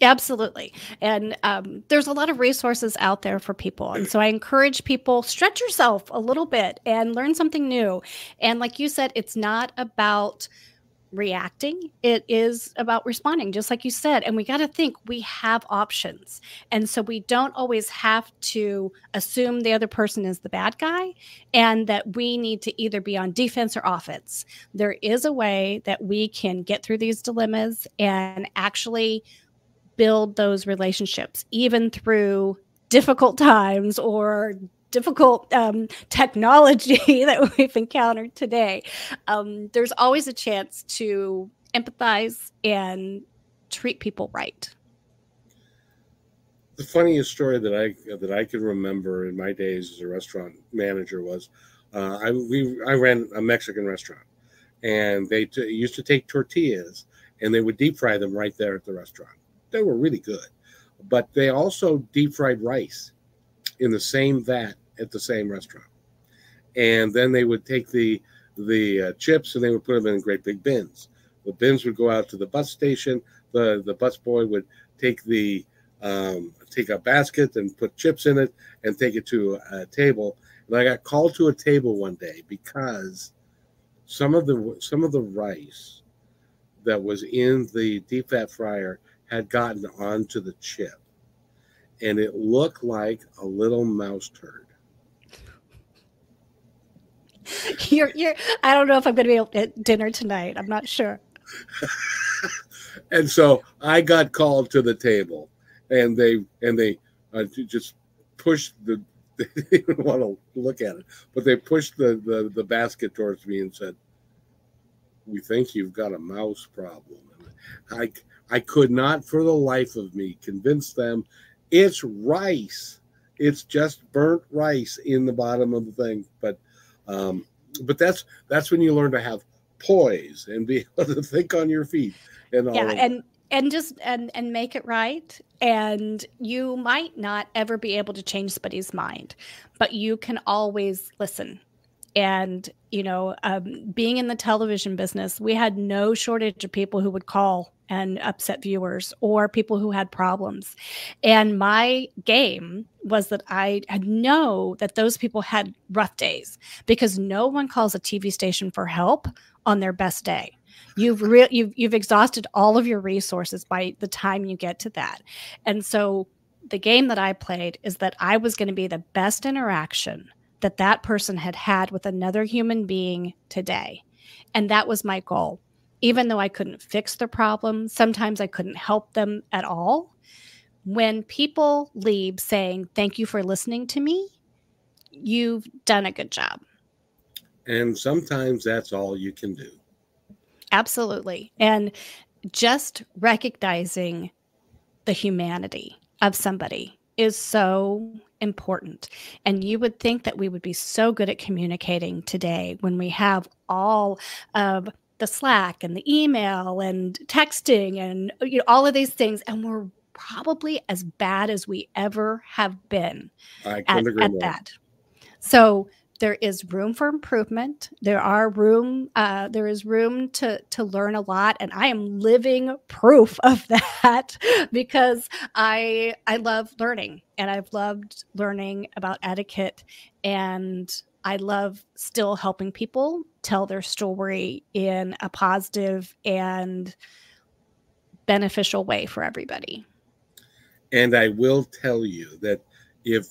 Speaker 2: Absolutely. And um, there's a lot of resources out there for people. And so I encourage people stretch yourself a little bit and learn something new. And like you said, it's not about reacting it is about responding just like you said. And we got to think we have options. And so we don't always have to assume the other person is the bad guy and that we need to either be on defense or offense. There is a way that we can get through these dilemmas and actually build those relationships even through difficult [laughs] times or difficult um, technology [laughs] that we've encountered today, um, there's always a chance to empathize and treat people right.
Speaker 1: The funniest story that I that I can remember in my days as a restaurant manager was uh, I we I ran a Mexican restaurant, and they t- used to take tortillas and they would deep fry them right there at the restaurant. They were really good, but they also deep fried rice in the same vat at the same restaurant. And then they would take the the uh, chips and they would put them in great big bins. The bins would go out to the bus station. The the bus boy would take the um, take a basket and put chips in it and take it to a table. And I got called to a table one day because some of the some of the rice that was in the deep fat fryer had gotten onto the chip and it looked like a little mouse turd. [laughs]
Speaker 2: You're, you're. I don't know if I'm going to be at dinner tonight. I'm not sure. [laughs]
Speaker 1: and so I got called to the table, and they and they uh, just pushed the. [laughs] They didn't want to look at it, but they pushed the, the the basket towards me and said, "We think you've got a mouse problem." And I I could not, for the life of me, convince them it's rice. It's just burnt rice in the bottom of the thing, but um, but that's that's when you learn to have poise and be [laughs] able to think on your feet and all
Speaker 2: yeah and and just and and make it right. And you might not ever be able to change somebody's mind but you can always listen. And you know um, being in the television business we had no shortage of people who would call and upset viewers or people who had problems and my game was that i had know that those people had rough days because no one calls a tv station for help on their best day you've re- you've you've exhausted all of your resources by the time you get to that and so the game that i played is that i was going to be the best interaction that that person had had with another human being today. And that was my goal. Even though I couldn't fix the problem, sometimes I couldn't help them at all. When people leave saying, Thank you for listening to me, you've done a good job.
Speaker 1: And sometimes that's all you can do.
Speaker 2: Absolutely. And just recognizing the humanity of somebody is so important. And you would think that we would be so good at communicating today when we have all of the Slack and the email and texting and you know all of these things and we're probably as bad as we ever have been
Speaker 1: at, at that.
Speaker 2: So there is room for improvement there are room uh, there is room to to learn a lot and i am living proof of [laughs] that because i i love learning and i've loved learning about etiquette and i love still helping people tell their story in a positive and beneficial way for everybody
Speaker 1: and i will tell you that if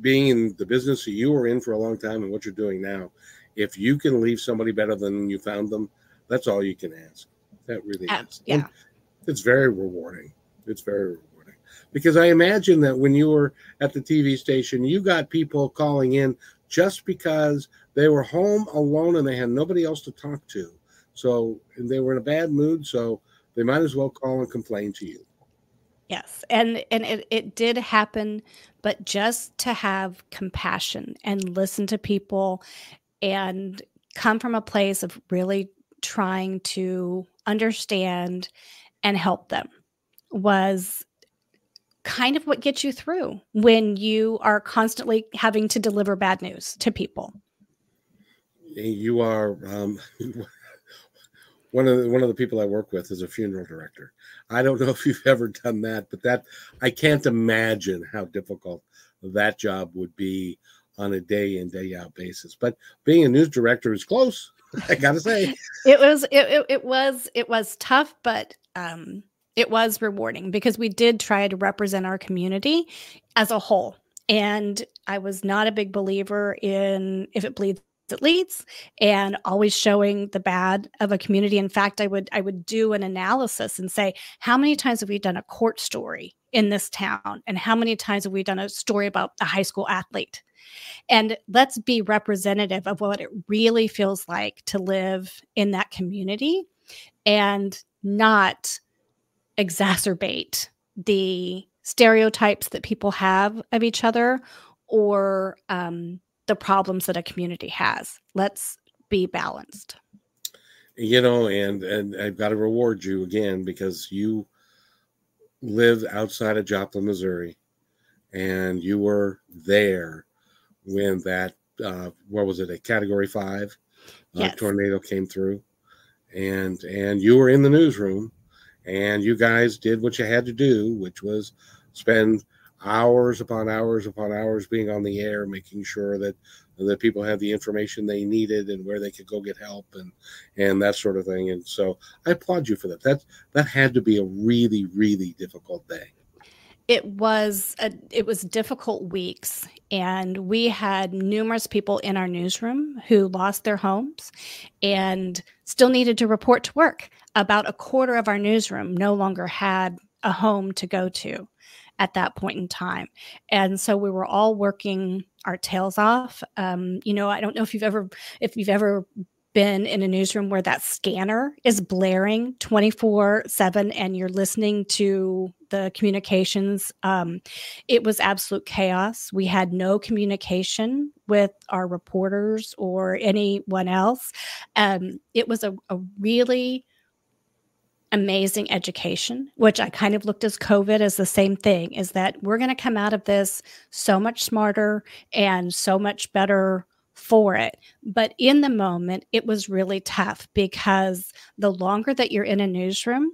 Speaker 1: being in the business that you were in for a long time and what you're doing now, if you can leave somebody better than you found them, that's all you can ask. That really
Speaker 2: uh,
Speaker 1: is.
Speaker 2: Yeah.
Speaker 1: And it's very rewarding. It's very rewarding. Because I imagine that when you were at the TV station, you got people calling in just because they were home alone and they had nobody else to talk to. So and they were in a bad mood, so they might as well call and complain to you.
Speaker 2: Yes. And and it, it did happen, but just to have compassion and listen to people and come from a place of really trying to understand and help them was kind of what gets you through when you are constantly having to deliver bad news to people.
Speaker 1: You are um, [laughs] one of the, one of the people I work with is a funeral director. I don't know [laughs] if you've ever done that, but that I can't imagine how difficult that job would be on a day in day out basis. But being a news director is close. [laughs] I gotta say,
Speaker 2: it was it, it, it was it was tough, but um, it was rewarding because we did try to represent our community as a whole. And I was not a big believer in if it bleeds it leads and always showing the bad of a community. In fact i would i would do an analysis and say how many times have we done a court story in this town? And how many times have we done a story about a high school athlete? And let's be representative of what it really feels like to live in that community and not exacerbate the stereotypes that people have of each other or um, the problems that a community has. Let's be balanced.
Speaker 1: You know, and and I've got to reward you again because you live outside of Joplin, Missouri, and you were there when that uh, what was it a Category Five uh, yes. tornado came through, and and you were in the newsroom, and you guys did what you had to do, which was spend hours upon hours upon hours being on the air, making sure that that people had the information they needed and where they could go get help and and that sort of thing. And so I applaud you for that. That that had to be a really really difficult day.
Speaker 2: it was a, it was difficult weeks and we had numerous people in our newsroom who lost their homes and still needed to report to work. About a quarter of our newsroom no longer had a home to go to at that point in time. And so we were all working our tails off. Um, you know i don't know if you've ever if you've ever been in a newsroom where that scanner is blaring 24 7 and you're listening to the communications um, it was absolute chaos we had no communication with our reporters or anyone else um, it was a, a really amazing education which i kind of looked as covid as the same thing is that we're going to come out of this so much smarter and so much better for it. But in the moment, it was really tough because the longer that you're in a newsroom,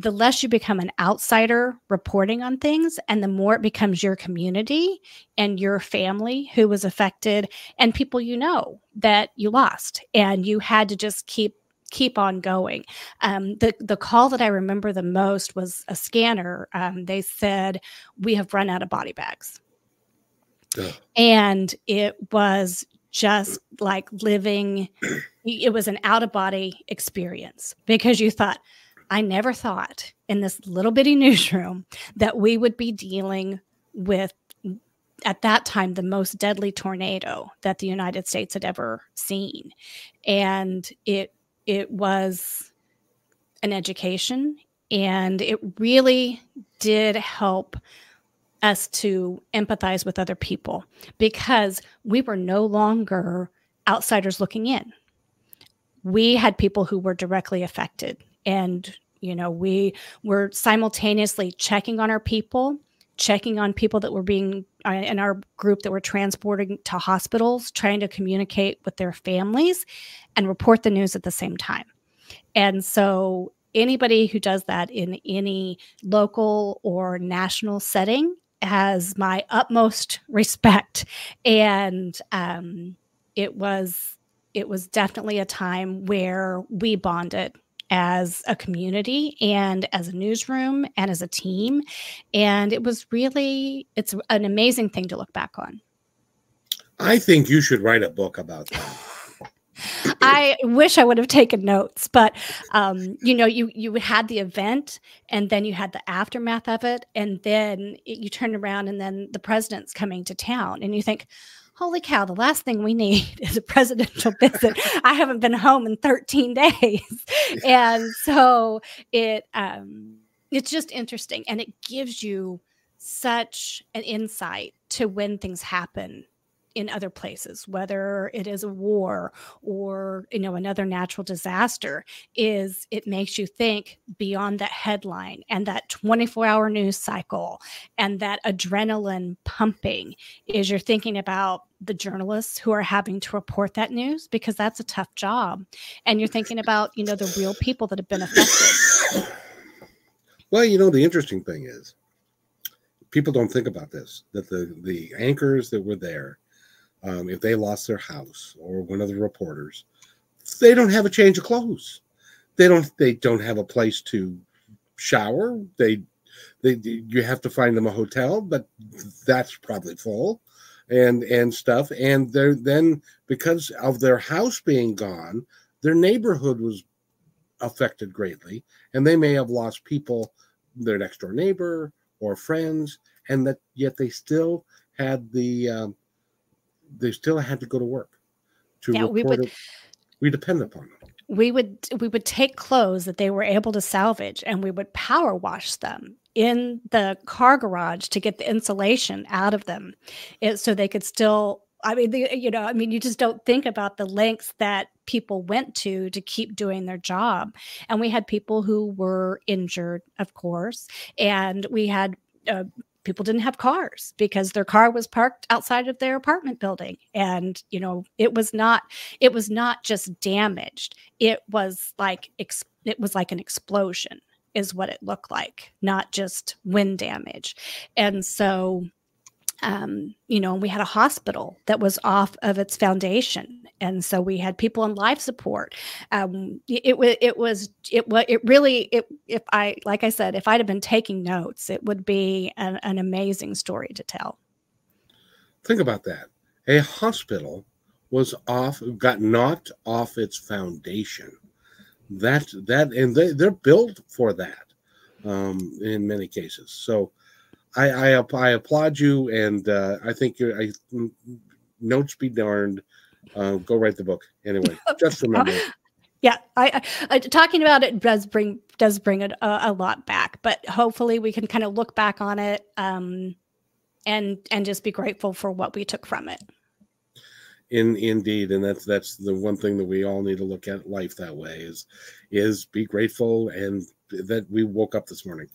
Speaker 2: the less you become an outsider reporting on things, and the more it becomes your community and your family who was affected, and people you know that you lost, and you had to just keep keep on going. Um, the the call that I remember the most was a scanner. Um, they said we have run out of body bags. And it was just like living it was an out of body experience because you thought i never thought in this little bitty [laughs] newsroom that we would be dealing with at that time the most deadly tornado that the united states had ever seen and it it was an education and it really did help us to empathize with other people because we were no longer outsiders looking in. We had people who were directly affected. And, you know, we were simultaneously checking on our people, checking on people that were being uh, in our group that were transporting to hospitals, trying to communicate with their families and report the news at the same time. And so anybody who does that in any local or national setting has my utmost [laughs] respect and um, it was it was definitely a time where we bonded as a community and as a newsroom and as a team. And it was really it's an amazing thing to look back on.
Speaker 1: I think you should write a book about that. [laughs]
Speaker 2: I wish I would have taken notes, but um, you know, you you had the event, and then you had the aftermath of it, and then it, you turn around, and then the president's coming to town, and you think, "Holy cow! The last thing we need [laughs] is a presidential visit." I haven't been home in 13 [laughs] days, [laughs] and so it um, it's just interesting, and it gives you such an insight to when things happen in other places whether it is a war or you know another natural disaster is it makes you think beyond that headline and that 24 hour news cycle and that adrenaline pumping is you're thinking about the journalists who are having to report that news because that's a tough job. And you're thinking about you know the real people that have been affected.
Speaker 1: Well you know the interesting thing is people don't think about this that the the anchors that were there um, if they lost their house or one of the reporters, they don't have a change of clothes. They don't. They don't have a place to shower. They, they, you have to find them a hotel, but that's probably full, and and stuff. And they're then because of their house being gone, their neighborhood was affected greatly, and they may have lost people, their next door neighbor or friends, and that yet they still had the um, they still had to go to work to yeah, we would, it. We depend upon them.
Speaker 2: We would we would take clothes that they were able to salvage and we would power wash them in the car garage to get the insulation out of them, it, so they could still. I mean, the, you know, I mean, you just don't think about the lengths that people went to to keep doing their job. And we had people who were injured, of course, and we had uh, people didn't have cars because their car was parked outside of their apartment building. And you know it was not it was not just damaged. It was like it was like an explosion is what it looked like not just wind damage. And so um, you know we had a hospital that was off of its foundation and so we had people on life support. Um, it was it was it was it really it if I like I said if I'd have been taking notes, it would be an, an amazing story to tell.
Speaker 1: Think about that. A hospital was off, got knocked off its foundation. That that and they, they're built for that um, in many cases. So I, I, I applaud you, and uh, I think you're. I, notes be darned. Uh, go write the book anyway. [laughs] Just remember.
Speaker 2: yeah, I, I, talking about it does bring does bring it a, a, lot back, but hopefully we can kind of look back on it um, and and just be grateful for what we took from it.
Speaker 1: In indeed, and that's that's the one thing that we all need to look at life that way is is be grateful and that we woke up this morning.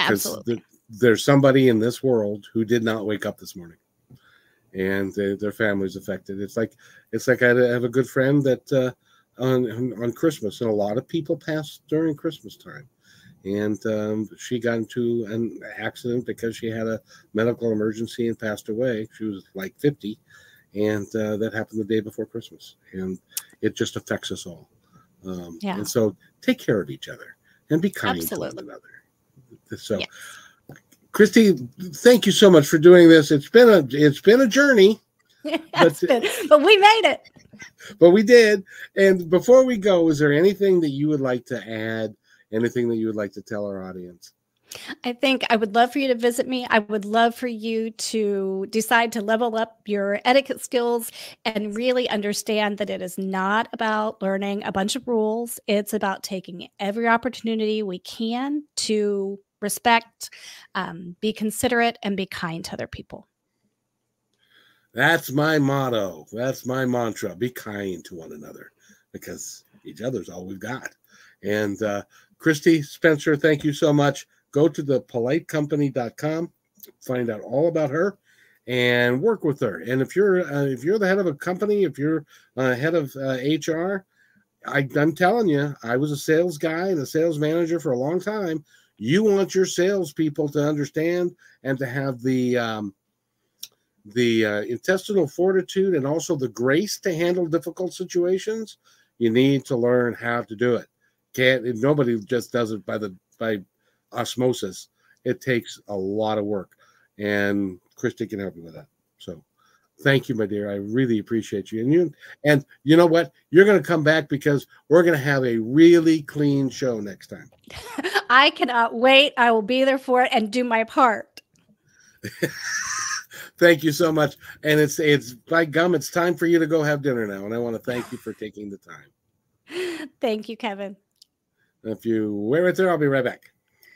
Speaker 2: Absolutely.
Speaker 1: The, there's somebody in this world who did not wake up this morning. And they, their family's affected. It's like it's like i have a good friend that uh, on on christmas and a lot of people pass during christmas time. And um, she got into an accident because she had a medical emergency and passed away. She was like 50 and uh, that happened the day before christmas. And it just affects us all. Um, yeah. and so take care of each other and be kind Absolutely. to one another. So yes. Kristi, thank you so much for doing this. It's been a it's been a journey. [laughs]
Speaker 2: but, been, but we made it.
Speaker 1: But we did. And before we go, is there anything that you would like to add? Anything that you would like to tell our audience?
Speaker 2: I think I would love for you to visit me. I would love for you to decide to level up your etiquette skills and really understand that it is not about learning a bunch of rules. It's about taking every opportunity we can to respect, um, be considerate, and be kind to other people.
Speaker 1: That's my motto. That's my mantra. Be kind to one another because each other's all we've got. And uh, Kristi Spencer, thank you so much. Go to the politecompany.com, find out all about her and work with her. And if you're uh, if you're the head of a company, if you're uh, head of uh, HR, I, I'm telling you, I was a sales guy and a sales manager for a long time. You want your salespeople to understand and to have the um, the uh, intestinal fortitude and also the grace to handle difficult situations. You need to learn how to do it. Can't nobody just does it by the by osmosis. It takes a lot of work, and Kristi can help you with that. So thank you my dear i really appreciate you and you and you know what you're going to come back because we're going to have a really clean show next time [laughs]
Speaker 2: I cannot wait. I will be there for it and do my part. [laughs]
Speaker 1: thank you so much. And it's it's by gum, it's time for you to go have dinner now. And I want to thank you for taking the time. [laughs]
Speaker 2: Thank you, Kevin.
Speaker 1: If you wear it there, I'll be right back.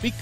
Speaker 1: because